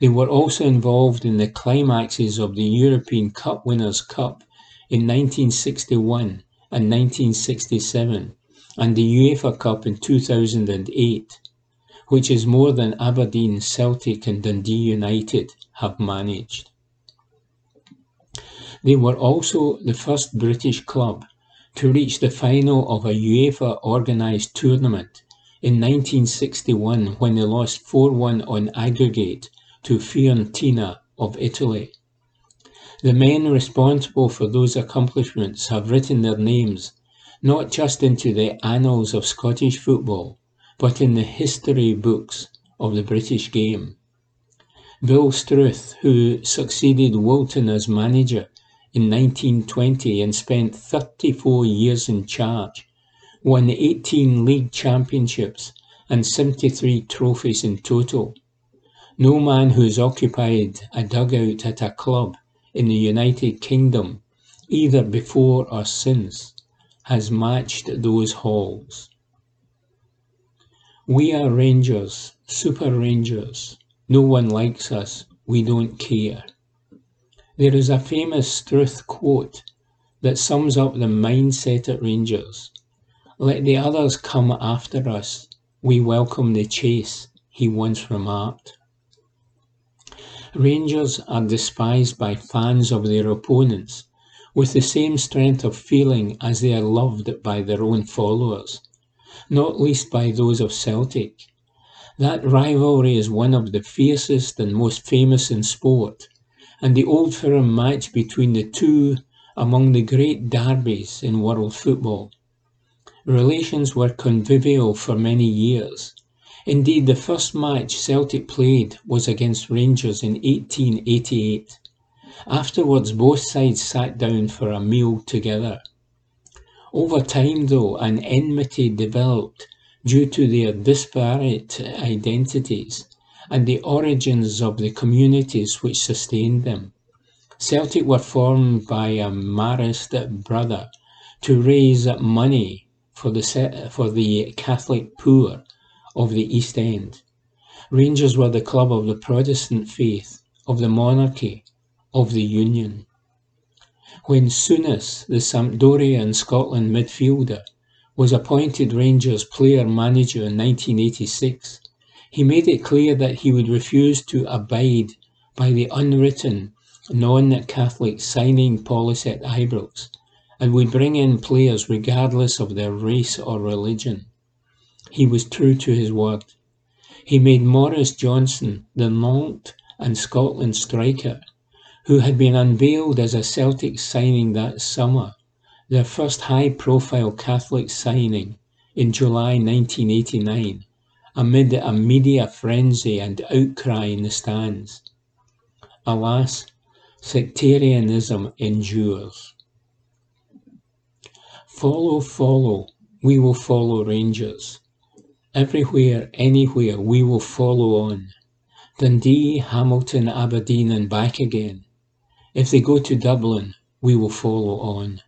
They were also involved in the climaxes of the European Cup Winners' Cup in 1961 and 1967 and the UEFA Cup in 2008, which is more than Aberdeen, Celtic and Dundee United have managed. They were also the first British club to reach the final of a UEFA organised tournament in 1961 when they lost 4-1 on aggregate to Fiorentina of Italy. The men responsible for those accomplishments have written their names not just into the annals of Scottish football, but in the history books of the British game. Bill Struth, who succeeded Wilton as manager in 1920 and spent 34 years in charge, won 18 league championships and 73 trophies in total. No man who has occupied a dugout at a club in the United Kingdom, either before or since, has matched those hauls. We are Rangers, Super Rangers. No one likes us, we don't care. There is a famous Struth quote that sums up the mindset at Rangers. Let the others come after us. We welcome the chase, he once remarked. Rangers are despised by fans of their opponents with the same strength of feeling as they are loved by their own followers, not least by those of Celtic. That rivalry is one of the fiercest and most famous in sport, and the Old Firm match between the two among the great derbies in world football. Relations were convivial for many years. Indeed, the first match Celtic played was against Rangers in 1888. Afterwards, both sides sat down for a meal together. Over time, though, an enmity developed due to their disparate identities and the origins of the communities which sustained them. Celtic were formed by a Marist brother to raise money for the, for the Catholic poor of the East End. Rangers were the club of the Protestant faith, of the monarchy, of the Union. When Souness, the Sampdoria and Scotland midfielder, was appointed Rangers player manager in 1986, he made it clear that he would refuse to abide by the unwritten, non-Catholic signing policy at Ibrox and would bring in players regardless of their race or religion. He was true to his word. He made Maurice Johnston the Nantes and Scotland striker, who had been unveiled as a Celtic signing that summer, their first high-profile Catholic signing in July 1989, amid a media frenzy and outcry in the stands. Alas, sectarianism endures. Follow, follow, we will follow Rangers. Everywhere, anywhere, we will follow on. Dundee, Hamilton, Aberdeen and back again. If they go to Dublin, we will follow on.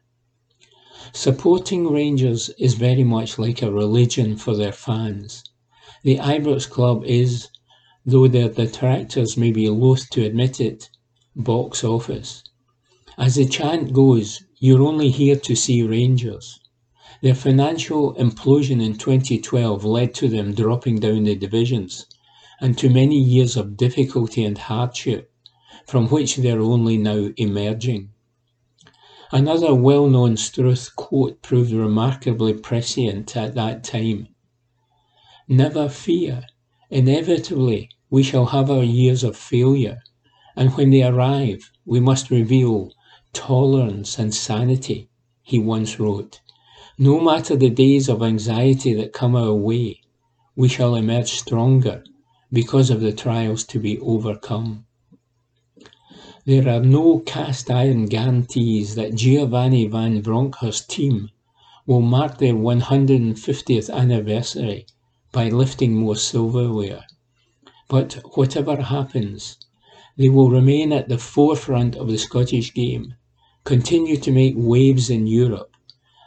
Supporting Rangers is very much like a religion for their fans. The Ibrox Club is, though their detractors may be loath to admit it, box office. As the chant goes, you're only here to see Rangers. Their financial implosion in 2012 led to them dropping down the divisions and to many years of difficulty and hardship, from which they're only now emerging. Another well-known Struth quote proved remarkably prescient at that time. Never fear, inevitably we shall have our years of failure, and when they arrive, we must reveal tolerance and sanity, he once wrote. No matter the days of anxiety that come our way, we shall emerge stronger because of the trials to be overcome. There are no cast iron guarantees that Giovanni Van Bronckhorst's team will mark their 150th anniversary by lifting more silverware. But whatever happens, they will remain at the forefront of the Scottish game, continue to make waves in Europe,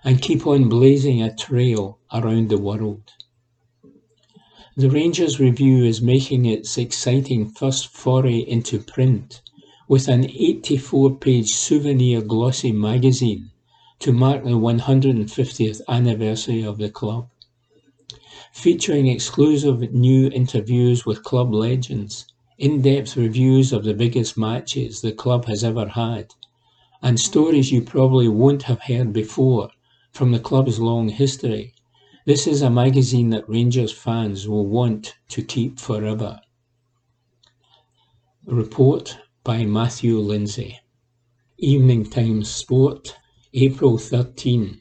and keep on blazing a trail around the world. The Rangers Review is making its exciting first foray into print with an 84-page souvenir glossy magazine to mark the 150th anniversary of the club. Featuring exclusive new interviews with club legends, in-depth reviews of the biggest matches the club has ever had, and stories you probably won't have heard before from the club's long history, this is a magazine that Rangers fans will want to keep forever. Report by Matthew Lindsay. Evening Times Sport, April 13.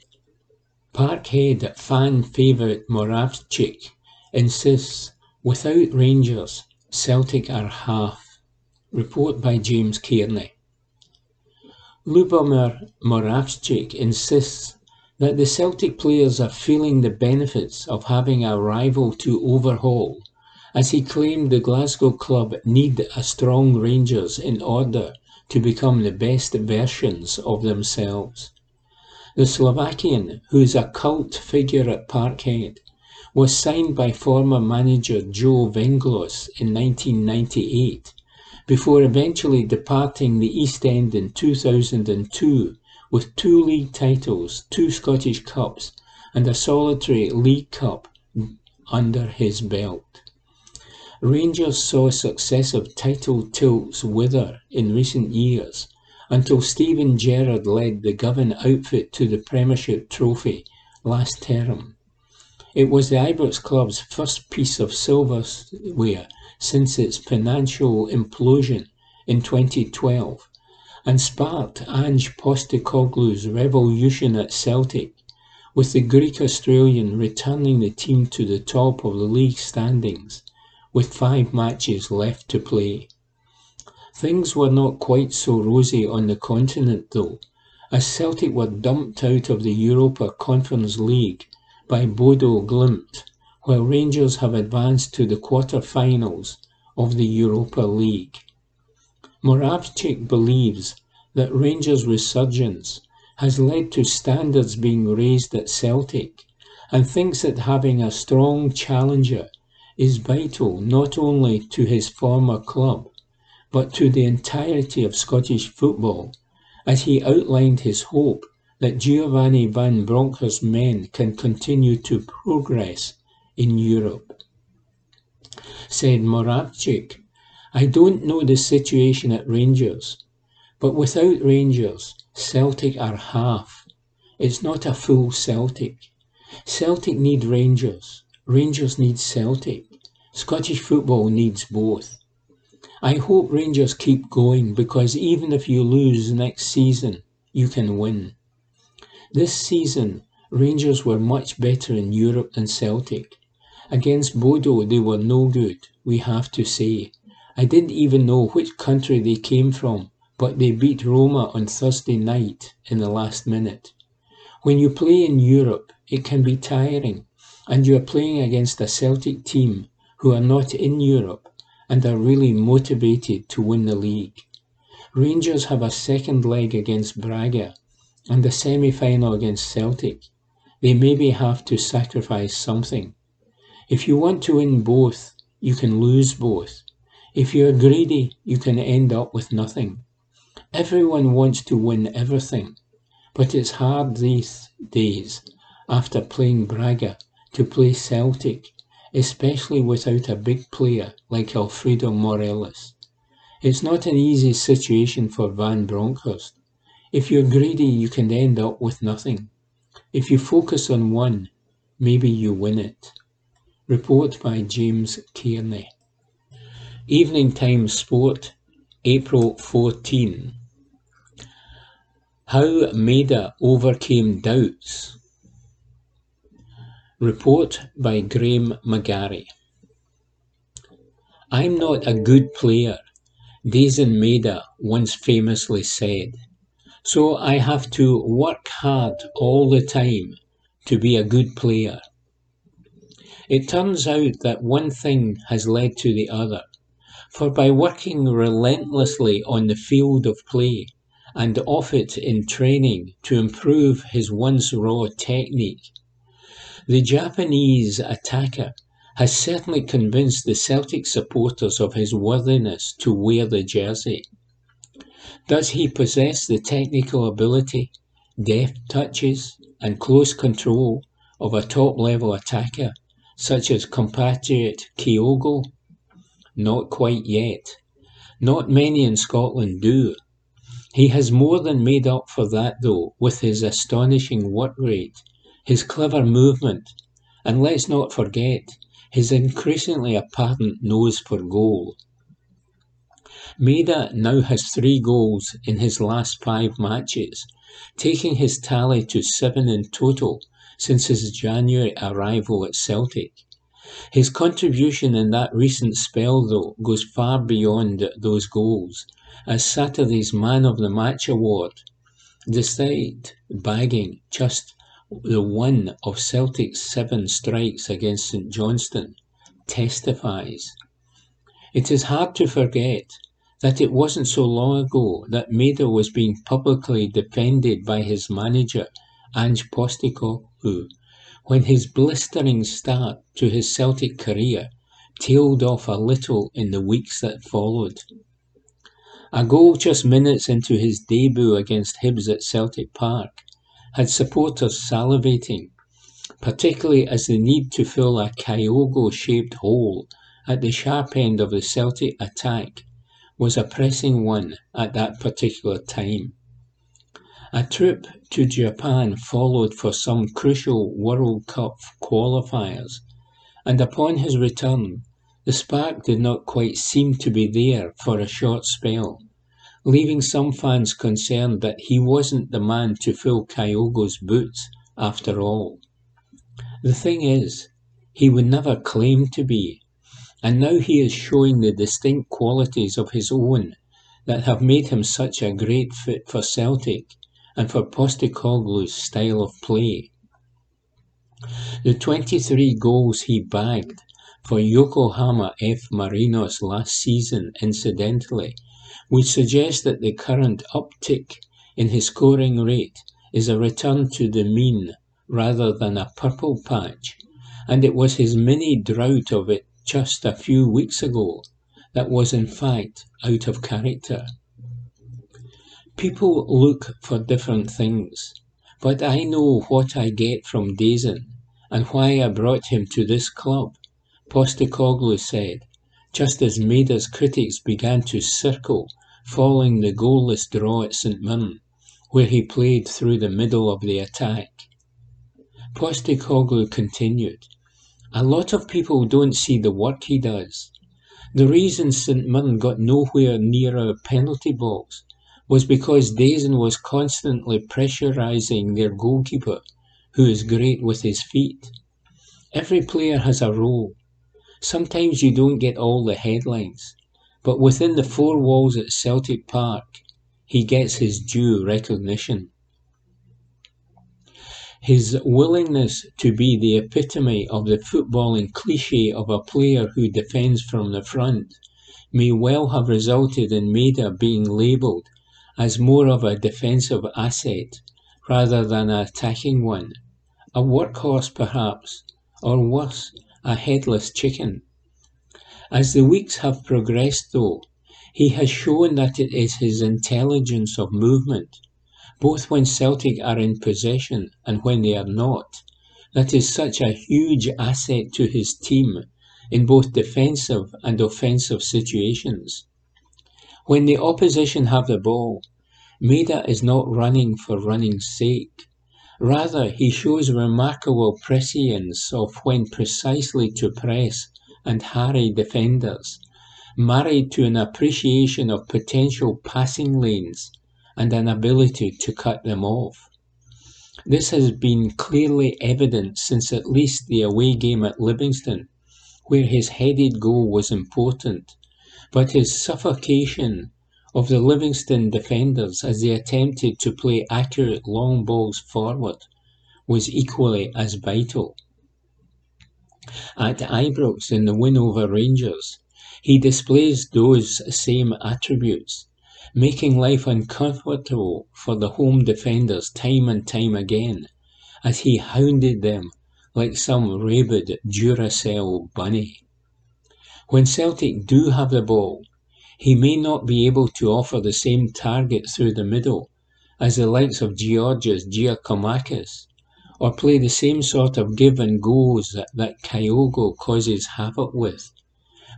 Parkhead fan favourite Moravcik insists without Rangers, Celtic are half. Report by James Kearney. Lubomir Moravcik insists that the Celtic players are feeling the benefits of having a rival to overhaul as he claimed the Glasgow club need a strong Rangers in order to become the best versions of themselves. The Slovakian, who is a cult figure at Parkhead, was signed by former manager Joe Venglos in 1998 before eventually departing the East End in 2002 with two league titles, two Scottish Cups and a solitary League Cup under his belt. Rangers saw successive title tilts wither in recent years until Steven Gerrard led the Govan outfit to the Premiership trophy last term. It was the Ibrox club's first piece of silverware since its financial implosion in 2012 and sparked Ange Postecoglou's revolution at Celtic, with the Greek Australian returning the team to the top of the league standings with five matches left to play. Things were not quite so rosy on the continent though, as Celtic were dumped out of the Europa Conference League by Bodo Glimt, while Rangers have advanced to the quarter-finals of the Europa League. Moravcik believes that Rangers' resurgence has led to standards being raised at Celtic and thinks that having a strong challenger is vital not only to his former club, but to the entirety of Scottish football, as he outlined his hope that Giovanni Van Bronckhorst's men can continue to progress in Europe. Said Moravcik, I don't know the situation at Rangers, but without Rangers, Celtic are half. It's not a full Celtic. Celtic need Rangers. Rangers need Celtic. Scottish football needs both. I hope Rangers keep going because even if you lose next season, you can win. This season, Rangers were much better in Europe than Celtic. Against Bodo, they were no good, we have to say. I didn't even know which country they came from, but they beat Roma on Thursday night in the last minute. When you play in Europe, it can be tiring, and you are playing against a Celtic team who are not in Europe and are really motivated to win the league. Rangers have a second leg against Braga, and the semi-final against Celtic, they maybe have to sacrifice something. If you want to win both, you can lose both. If you're greedy, you can end up with nothing. Everyone wants to win everything, but it's hard these days, after playing Braga, to play Celtic, especially without a big player like Alfredo Morelos. It's not an easy situation for Van Bronckhorst. If you're greedy, you can end up with nothing. If you focus on one, maybe you win it. Report by James Kearney. Evening Times Sport, April 14. How Maida overcame doubts. Report by Graham McGarry. I'm not a good player, Daizen Maeda once famously said, so I have to work hard all the time to be a good player. It turns out that one thing has led to the other, for by working relentlessly on the field of play and off it in training to improve his once raw technique, the Japanese attacker has certainly convinced the Celtic supporters of his worthiness to wear the jersey. Does he possess the technical ability, deft touches, and close control of a top level attacker such as compatriot Kyogo? Not quite yet. Not many in Scotland do. He has more than made up for that though with his astonishing work rate, his clever movement, and let's not forget his increasingly apparent nose for goal. Maeda now has three goals in his last five matches, taking his tally to seven in total since his January arrival at Celtic. His contribution in that recent spell, though, goes far beyond those goals, as Saturday's Man of the Match award, despite bagging just the one of Celtic's seven strikes against St Johnstone, testifies. It is hard to forget that it wasn't so long ago that Maeda was being publicly defended by his manager, Ange Postecoglou, when his blistering start to his Celtic career tailed off a little in the weeks that followed. A goal just minutes into his debut against Hibs at Celtic Park had supporters salivating, particularly as the need to fill a Kyogo-shaped hole at the sharp end of the Celtic attack was a pressing one at that particular time. A trip to Japan followed for some crucial World Cup qualifiers, and upon his return, the spark did not quite seem to be there for a short spell leaving some fans concerned that he wasn't the man to fill Kyogo's boots after all. The thing is, he would never claim to be, and now he is showing the distinct qualities of his own that have made him such a great fit for Celtic and for Postecoglou's style of play. The 23 goals he bagged for Yokohama F. Marinos last season, incidentally, would suggest that the current uptick in his scoring rate is a return to the mean rather than a purple patch, and it was his mini drought of it just a few weeks ago that was in fact out of character. People look for different things, but I know what I get from Daizen and why I brought him to this club, Postecoglou said, just as Maeda's critics began to circle following the goalless draw at St Mirren, where he played through the middle of the attack. Postecoglou continued, A lot of people don't see the work he does. The reason St Mirren got nowhere near our penalty box was because Daizen was constantly pressurising their goalkeeper, who is great with his feet. Every player has a role. Sometimes you don't get all the headlines, but within the four walls at Celtic Park, he gets his due recognition. His willingness to be the epitome of the footballing cliche of a player who defends from the front may well have resulted in Maeda being labelled as more of a defensive asset rather than an attacking one, a workhorse perhaps, or worse, a headless chicken. As the weeks have progressed, though, he has shown that it is his intelligence of movement, both when Celtic are in possession and when they are not, that is such a huge asset to his team in both defensive and offensive situations. When the opposition have the ball, Maeda is not running for running's sake. Rather, he shows remarkable prescience of when precisely to press and harry defenders, married to an appreciation of potential passing lanes and an ability to cut them off. This has been clearly evident since at least the away game at Livingston, where his headed goal was important, but his suffocation of the Livingston defenders as they attempted to play accurate long balls forward was equally as vital. At Ibrox in the win over Rangers, he displays those same attributes, making life uncomfortable for the home defenders time and time again, as he hounded them like some rabid Duracell bunny. When Celtic do have the ball, he may not be able to offer the same target through the middle as the likes of Georgios Giakoumakis, or play the same sort of give and goes that, that Kyogo causes havoc with.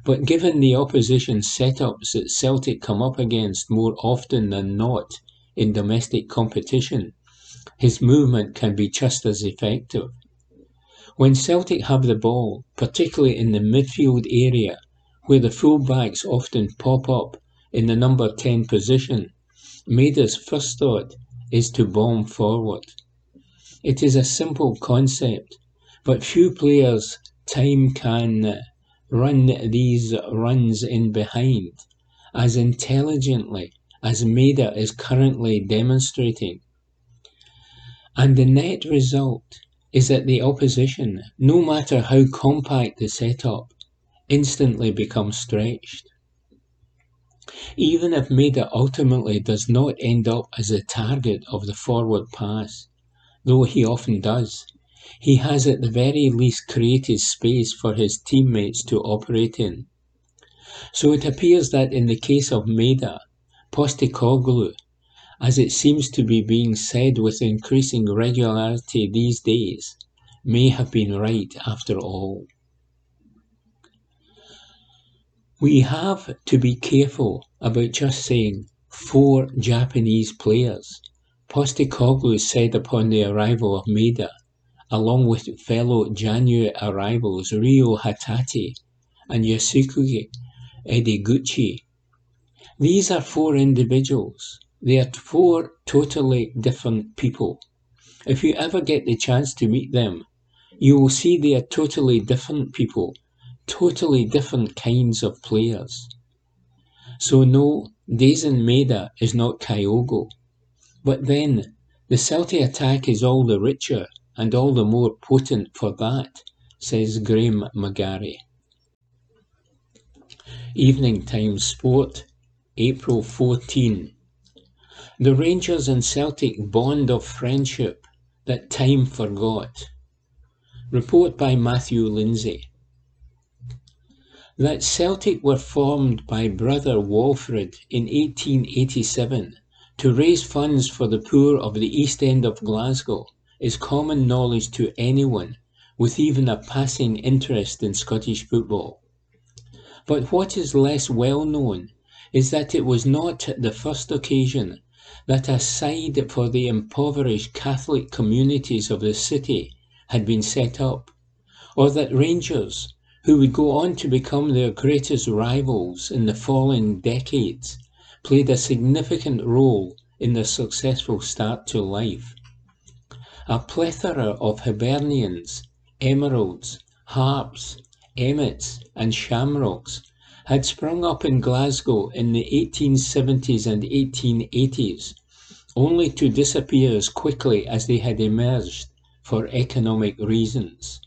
But given the opposition setups that Celtic come up against more often than not in domestic competition, his movement can be just as effective. When Celtic have the ball, particularly in the midfield area, where the fullbacks often pop up in the number 10 position, Maeda's first thought is to bomb forward. It is a simple concept, but few players time can run these runs in behind as intelligently as Maeda is currently demonstrating. And the net result is that the opposition, no matter how compact the setup, instantly becomes stretched. Even if Maeda ultimately does not end up as the target of the forward pass, though he often does, he has at the very least created space for his teammates to operate in. So it appears that in the case of Maeda, Postecoglou, as it seems to be being said with increasing regularity these days, may have been right after all. We have to be careful about just saying four Japanese players, Postecoglou said upon the arrival of Maeda along with fellow January arrivals Ryo Hatate and Yosuke Ideguchi. These are four individuals. They are four totally different people. If you ever get the chance to meet them, you will see they are totally different people, totally different kinds of players. So no, Daizen Maeda is not Kyogo. But then, the Celtic attack is all the richer and all the more potent for that, says Graham McGarry. Evening Times Sport, April 14. The Rangers and Celtic bond of friendship that time forgot. Report by Matthew Lindsay. That Celtic were formed by brother Walfrid in 1887 to raise funds for the poor of the East End of Glasgow is common knowledge to anyone with even a passing interest in Scottish football. But what is less well known is that it was not the first occasion that a side for the impoverished Catholic communities of the city had been set up, or that Rangers, who would go on to become their greatest rivals in the following decades, played a significant role in their successful start to life. A plethora of Hibernians, emeralds, harps, emmets, and shamrocks had sprung up in Glasgow in the 1870s and 1880s, only to disappear as quickly as they had emerged for economic reasons.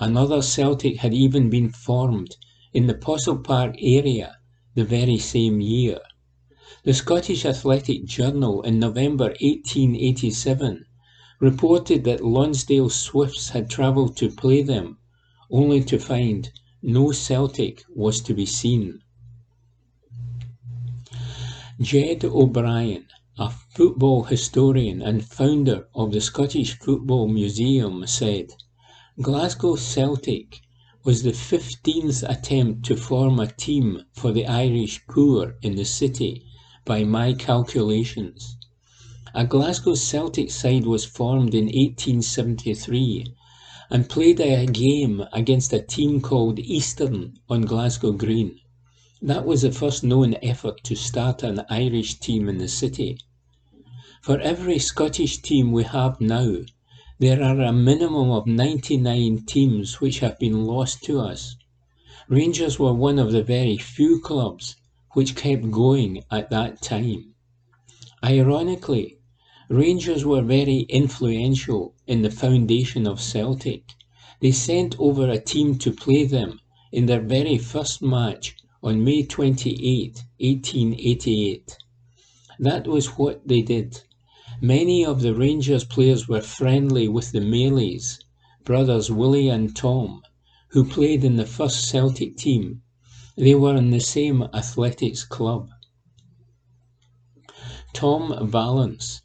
Another Celtic had even been formed in the Possil Park area the very same year. The Scottish Athletic Journal in November 1887 reported that Lonsdale Swifts had travelled to play them, only to find no Celtic was to be seen. Ged O'Brien, a football historian and founder of the Scottish Football Museum, said Glasgow Celtic was the 15th attempt to form a team for the Irish poor in the city by my calculations. A Glasgow Celtic side was formed in 1873 and played a game against a team called Eastern on Glasgow Green. That was the first known effort to start an Irish team in the city. For every Scottish team we have now, there are a minimum of 99 teams which have been lost to us. Rangers were one of the very few clubs which kept going at that time. Ironically, Rangers were very influential in the foundation of Celtic. They sent over a team to play them in their very first match on May 28, 1888. That was what they did. Many of the Rangers players were friendly with the Maleys, brothers Willie and Tom, who played in the first Celtic team. They were in the same athletics club. Tom Vallance,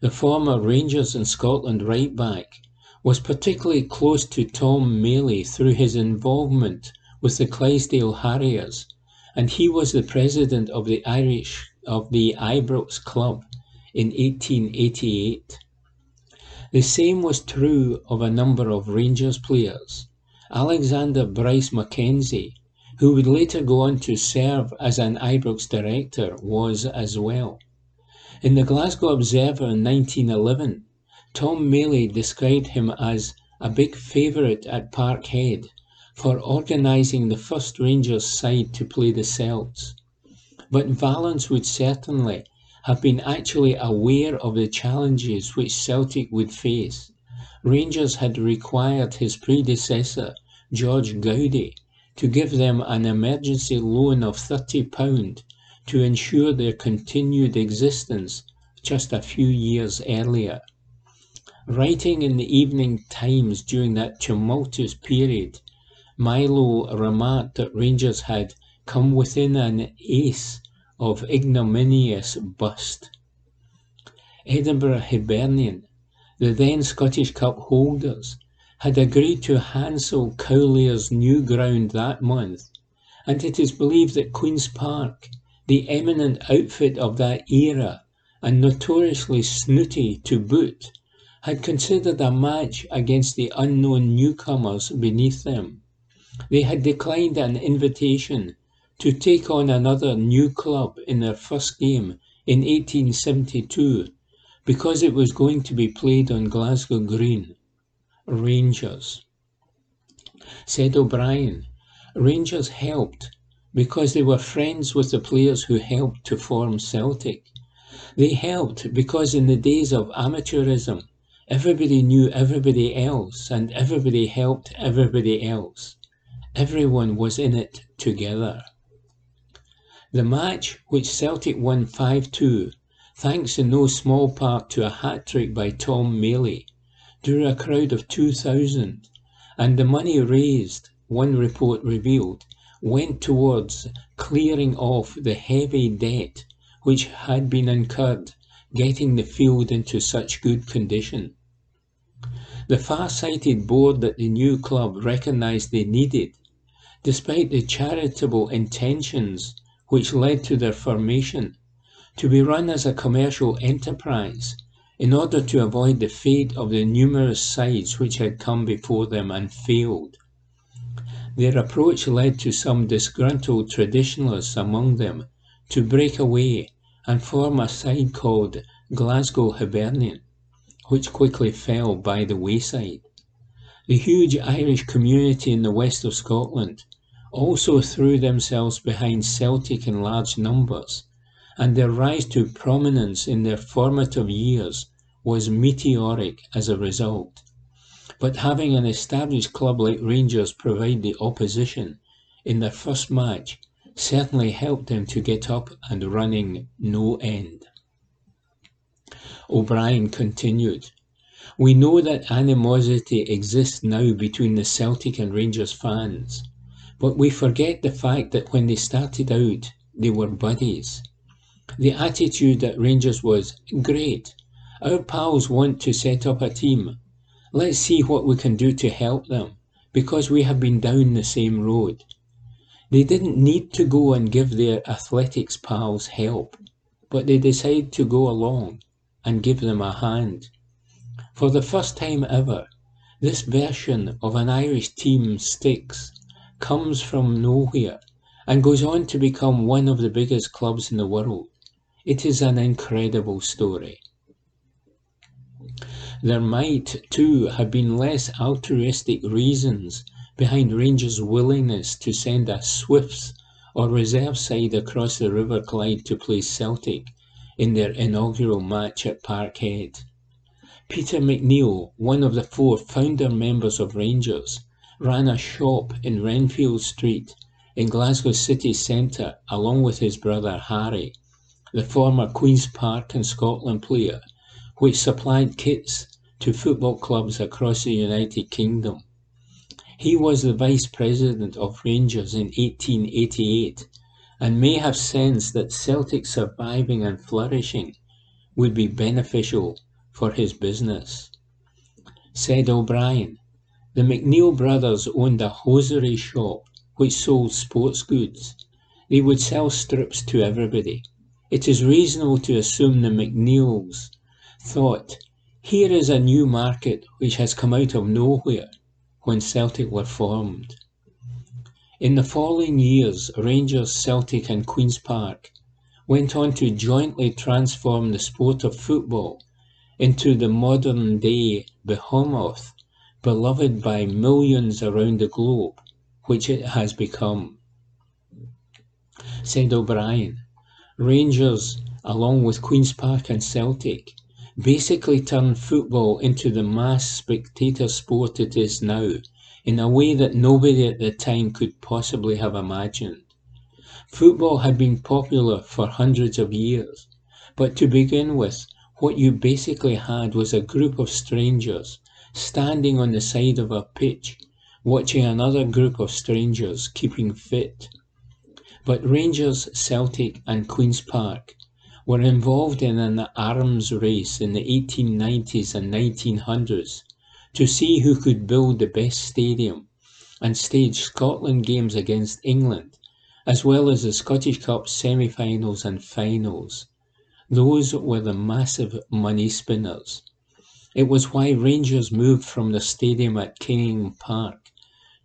the former Rangers and Scotland right back, was particularly close to Tom Maley through his involvement with the Clydesdale Harriers and he was the president of the Irish of the Ibrox Club in 1888. The same was true of a number of Rangers players. Alexander Bryce Mackenzie, who would later go on to serve as an Ibrox director, was as well. In the Glasgow Observer in 1911, Tom Maley described him as a big favourite at Parkhead for organising the first Rangers side to play the Celts. But Vallance would certainly have been actually aware of the challenges which Celtic would face. Rangers had required his predecessor, George Goudie, to give them an emergency loan of £30 to ensure their continued existence just a few years earlier. Writing in the Evening Times during that tumultuous period, Milo remarked that Rangers had come within an ace of ignominious bust. Edinburgh Hibernian, the then Scottish Cup holders, had agreed to hansel Cowlairs' new ground that month, and it is believed that Queen's Park, the eminent outfit of that era, and notoriously snooty to boot, had considered a match against the unknown newcomers beneath them. They had declined an invitation to take on another new club in their first game in 1872 because it was going to be played on Glasgow Green. Rangers. Said O'Brien, Rangers helped because they were friends with the players who helped to form Celtic. They helped because in the days of amateurism, everybody knew everybody else and everybody helped everybody else. Everyone was in it together. The match, which Celtic won 5-2, thanks in no small part to a hat-trick by Tom Maley, drew a crowd of 2,000, and the money raised, one report revealed, went towards clearing off the heavy debt which had been incurred getting the field into such good condition. The far-sighted board that the new club recognised they needed despite the charitable intentions which led to their formation, to be run as a commercial enterprise in order to avoid the fate of the numerous sides which had come before them and failed. Their approach led to some disgruntled traditionalists among them to break away and form a side called Glasgow Hibernian, which quickly fell by the wayside. The huge Irish community in the west of Scotland also threw themselves behind Celtic in large numbers, and their rise to prominence in their formative years was meteoric as a result. But having an established club like Rangers provide the opposition in their first match certainly helped them to get up and running no end. O'Brien continued, We know that animosity exists now between the Celtic and Rangers fans, but we forget the fact that when they started out, they were buddies. The attitude at Rangers was, Great, our pals want to set up a team. Let's see what we can do to help them, because we have been down the same road. They didn't need to go and give their athletics pals help, but they decided to go along and give them a hand. For the first time ever, this version of an Irish team sticks, comes from nowhere, and goes on to become one of the biggest clubs in the world. It is an incredible story. There might, too, have been less altruistic reasons behind Rangers' willingness to send a Swifts or reserve side across the River Clyde to play Celtic in their inaugural match at Parkhead. Peter McNeil, one of the four founder members of Rangers, ran a shop in Renfield Street in Glasgow city centre along with his brother Harry, the former Queen's Park and Scotland player, which supplied kits to football clubs across the United Kingdom. He was the vice president of Rangers in 1888 and may have sensed that Celtic surviving and flourishing would be beneficial for his business. Said O'Brien, the McNeil brothers owned a hosiery shop which sold sports goods. They would sell strips to everybody. It is reasonable to assume the McNeils thought here is a new market which has come out of nowhere when Celtic were formed. In the following years, Rangers, Celtic, and Queen's Park went on to jointly transform the sport of football into the modern day behemoth beloved by millions around the globe, which it has become. Said O'Brien, Rangers, along with Queen's Park and Celtic, basically turned football into the mass spectator sport it is now in a way that nobody at the time could possibly have imagined. Football had been popular for hundreds of years, but to begin with, what you basically had was a group of strangers standing on the side of a pitch, watching another group of strangers keeping fit. But Rangers, Celtic, and Queen's Park were involved in an arms race in the 1890s and 1900s to see who could build the best stadium and stage Scotland games against England, as well as the Scottish Cup semi finals and finals. Those were the massive money spinners. It was why Rangers moved from the stadium at Kinning Park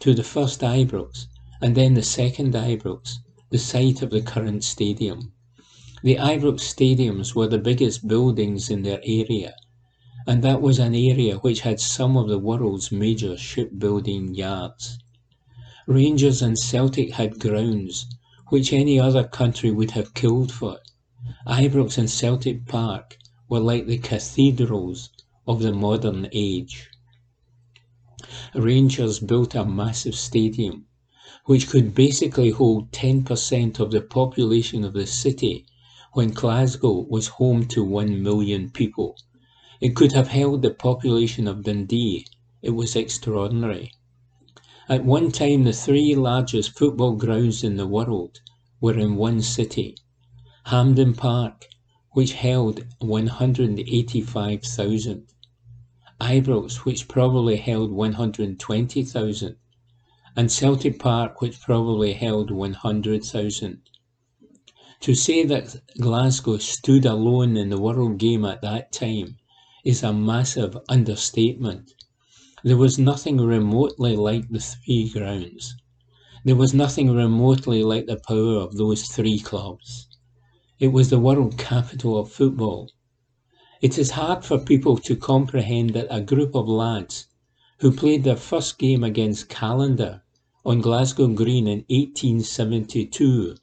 to the first Ibrox and then the second Ibrox, the site of the current stadium. The Ibrox stadiums were the biggest buildings in their area, and that was an area which had some of the world's major shipbuilding yards. Rangers and Celtic had grounds which any other country would have killed for. Ibrox and Celtic Park were like the cathedrals of the modern age. Rangers built a massive stadium which could basically hold 10% of the population of the city when Glasgow was home to 1 million people. It could have held the population of Dundee. It was extraordinary. At one time, the three largest football grounds in the world were in one city Hampden Park, which held 185,000, Ibrox, which probably held 120,000, and Celtic Park, which probably held 100,000. To say that Glasgow stood alone in the world game at that time is a massive understatement. There was nothing remotely like the three grounds. There was nothing remotely like the power of those three clubs. It was the world capital of football. It is hard for people to comprehend that a group of lads who played their first game against Callander on Glasgow Green in 1872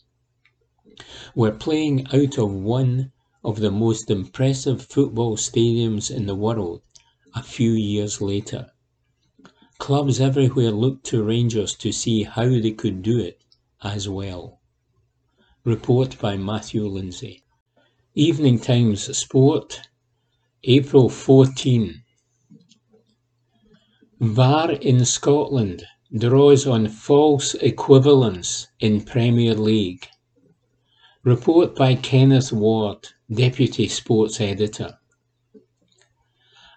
were playing out of one of the most impressive football stadiums in the world a few years later. Clubs everywhere looked to Rangers to see how they could do it as well. Report by Matthew Lindsay. Evening Times Sport, April 14. VAR in Scotland draws on false equivalence in Premier League. Report by Kenneth Ward, Deputy Sports Editor.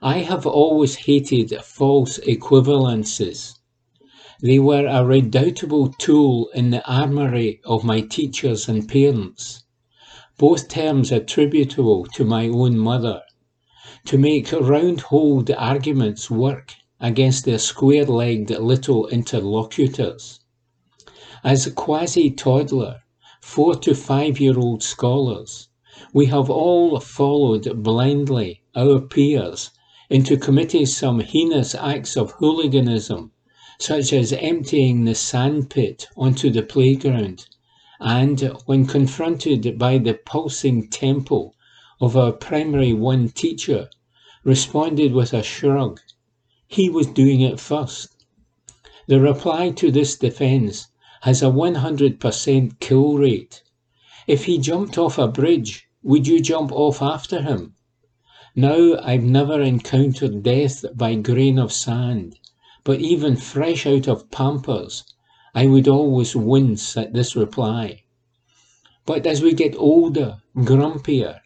I have always hated false equivalences. They were a redoubtable tool in the armoury of my teachers and parents, both terms attributable to my own mother, to make round-holed arguments work against their square-legged little interlocutors. As quasi-toddler, four to five-year-old scholars, we have all followed blindly our peers into committing some heinous acts of hooliganism, such as emptying the sandpit onto the playground, and when confronted by the pulsing tempo of our primary one teacher, responded with a shrug he was doing it first. The reply to this defense has a 100% kill rate. If he jumped off a bridge, would you jump off after him? Now I've never encountered death by grain of sand, but even fresh out of pampers, I would always wince at this reply. But as we get older, grumpier,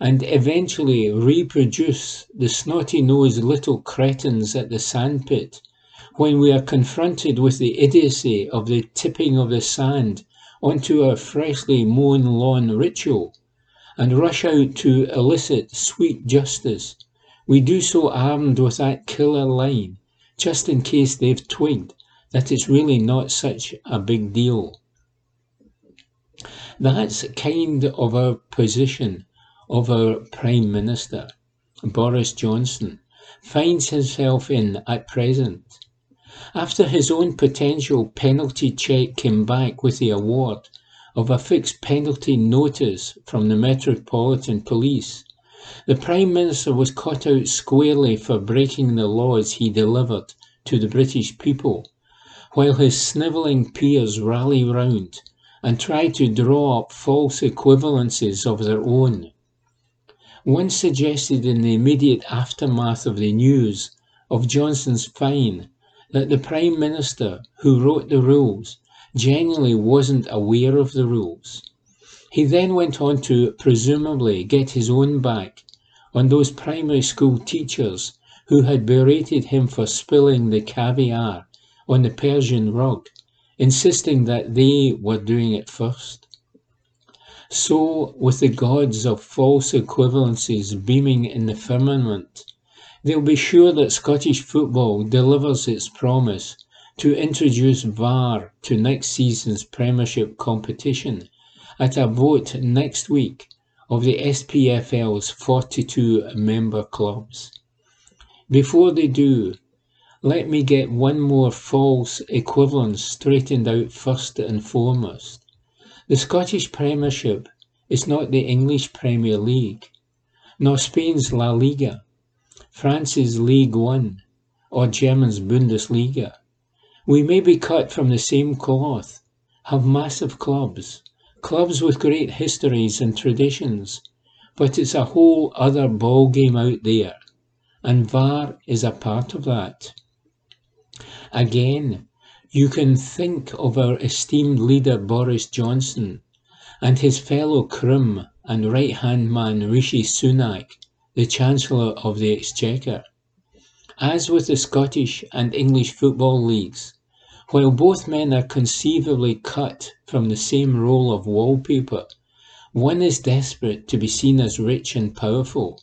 and eventually reproduce the snotty-nosed little cretins at the sandpit when we are confronted with the idiocy of the tipping of the sand onto our freshly mown lawn ritual and rush out to elicit sweet justice, we do so armed with that killer line, just in case they've twigged that it's really not such a big deal. That's kind of our position of our Prime Minister, Boris Johnson, finds himself in at present. After his own potential penalty check came back with the award of a fixed penalty notice from the Metropolitan Police, the Prime Minister was caught out squarely for breaking the laws he delivered to the British people, while his snivelling peers rally round and try to draw up false equivalences of their own. One suggested in the immediate aftermath of the news of Johnson's fine that the Prime Minister, who wrote the rules, genuinely wasn't aware of the rules. He then went on to presumably get his own back on those primary school teachers who had berated him for spilling the caviar on the Persian rug, insisting that they were doing it first. So, with the gods of false equivalencies beaming in the firmament, they'll be sure that Scottish football delivers its promise to introduce VAR to next season's Premiership competition at a vote next week of the SPFL's 42 member clubs. Before they do, let me get one more false equivalence straightened out first and foremost. The Scottish Premiership is not the English Premier League, nor Spain's La Liga, France's Ligue 1, or Germany's Bundesliga. We may be cut from the same cloth, have massive clubs, clubs with great histories and traditions, but it's a whole other ball game out there, and VAR is a part of that. Again, you can think of our esteemed leader Boris Johnson and his fellow Crim and right-hand man Rishi Sunak, the Chancellor of the Exchequer. As with the Scottish and English football leagues, while both men are conceivably cut from the same roll of wallpaper, one is desperate to be seen as rich and powerful,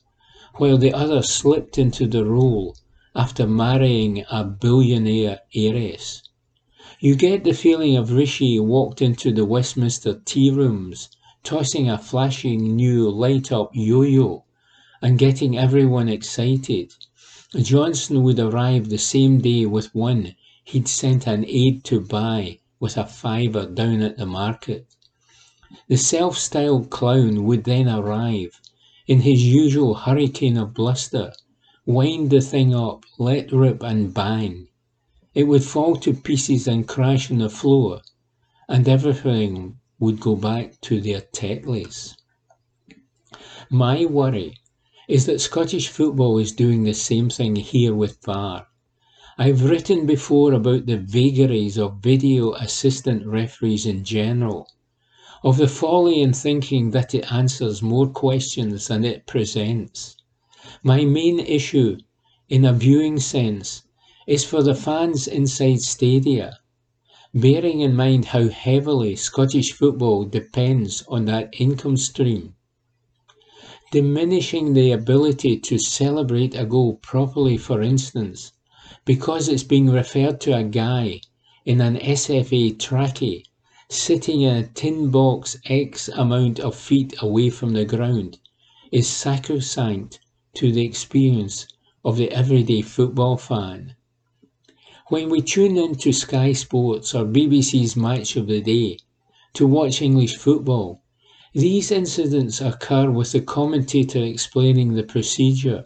while the other slipped into the role after marrying a billionaire heiress. You get the feeling of Rishi walked into the Westminster tea rooms, tossing a flashing new light-up yo-yo and getting everyone excited. Johnson would arrive the same day with one he'd sent an aide to buy with a fiver down at the market. The self-styled clown would then arrive in his usual hurricane of bluster, wind the thing up, let rip and bang. It would fall to pieces and crash on the floor, and everything would go back to their Tetleys. My worry is that Scottish football is doing the same thing here with VAR. I've written before about the vagaries of video assistant referees in general, of the folly in thinking that it answers more questions than it presents. My main issue, in a viewing sense, is for the fans inside stadia, bearing in mind how heavily Scottish football depends on that income stream. Diminishing the ability to celebrate a goal properly, for instance, because it's being referred to a guy in an SFA trackie sitting in a tin box X amount of feet away from the ground is sacrosanct to the experience of the everyday football fan. When we tune in to Sky Sports or BBC's Match of the Day to watch English football, these incidents occur with the commentator explaining the procedure,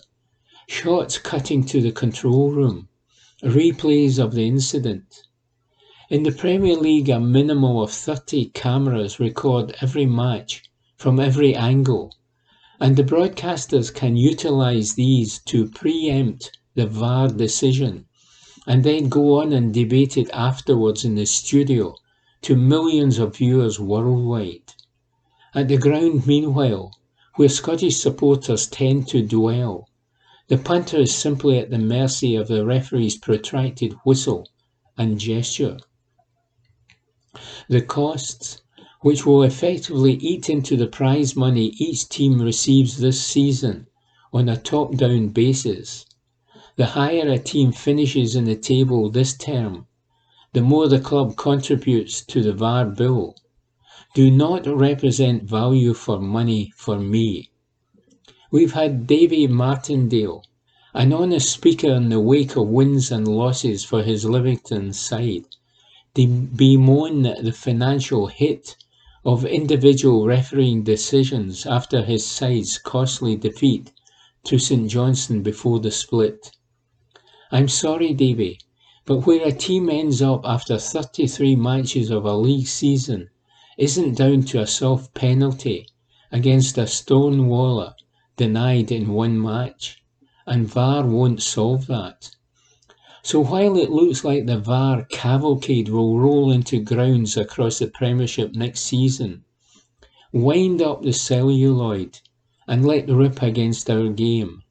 shots cutting to the control room, replays of the incident. In the Premier League, a minimum of 30 cameras record every match from every angle, and the broadcasters can utilize these to preempt the VAR decision and then go on and debate it afterwards in the studio to millions of viewers worldwide. At the ground, meanwhile, where Scottish supporters tend to dwell, the punter is simply at the mercy of the referee's protracted whistle and gesture. The costs, which will effectively eat into the prize money each team receives this season on a top down basis, the higher a team finishes in the table this term, the more the club contributes to the VAR bill, do not represent value for money for me. We've had Davy Martindale, an honest speaker in the wake of wins and losses for his Livingston side, bemoan the financial hit of individual refereeing decisions after his side's costly defeat to St Johnstone before the split. I'm sorry, Davy, but where a team ends up after 33 matches of a league season isn't down to a soft penalty against a stonewaller denied in one match, and VAR won't solve that. So while it looks like the VAR cavalcade will roll into grounds across the Premiership next season, wind up the celluloid and let rip against our game.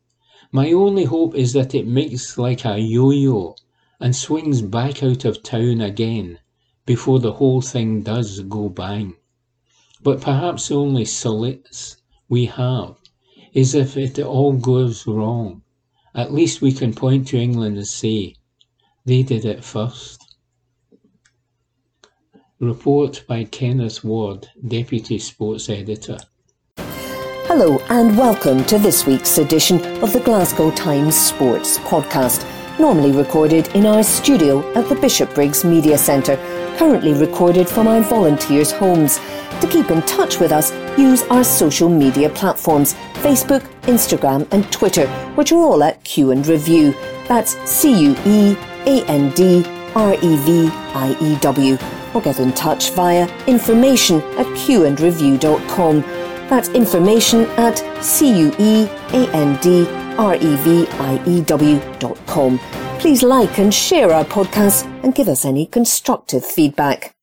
My only hope is that it makes like a yo-yo and swings back out of town again before the whole thing does go bang. But perhaps the only solace we have is if it all goes wrong. At least we can point to England and say, they did it first. Report by Kenneth Ward, Deputy Sports Editor. Hello, and welcome to this week's edition of the Glasgow Times Sports Podcast, normally recorded in our studio at the Bishopbriggs Media Centre, currently recorded from our volunteers' homes. To keep in touch with us, use our social media platforms Facebook, Instagram, and Twitter, which are all at Cue and Review. That's C U E A N D R E V I E W. Or get in touch via information at cueandreview.com. That's information at C U A N D R V I W.com. Please like and share our podcast and give us any constructive feedback.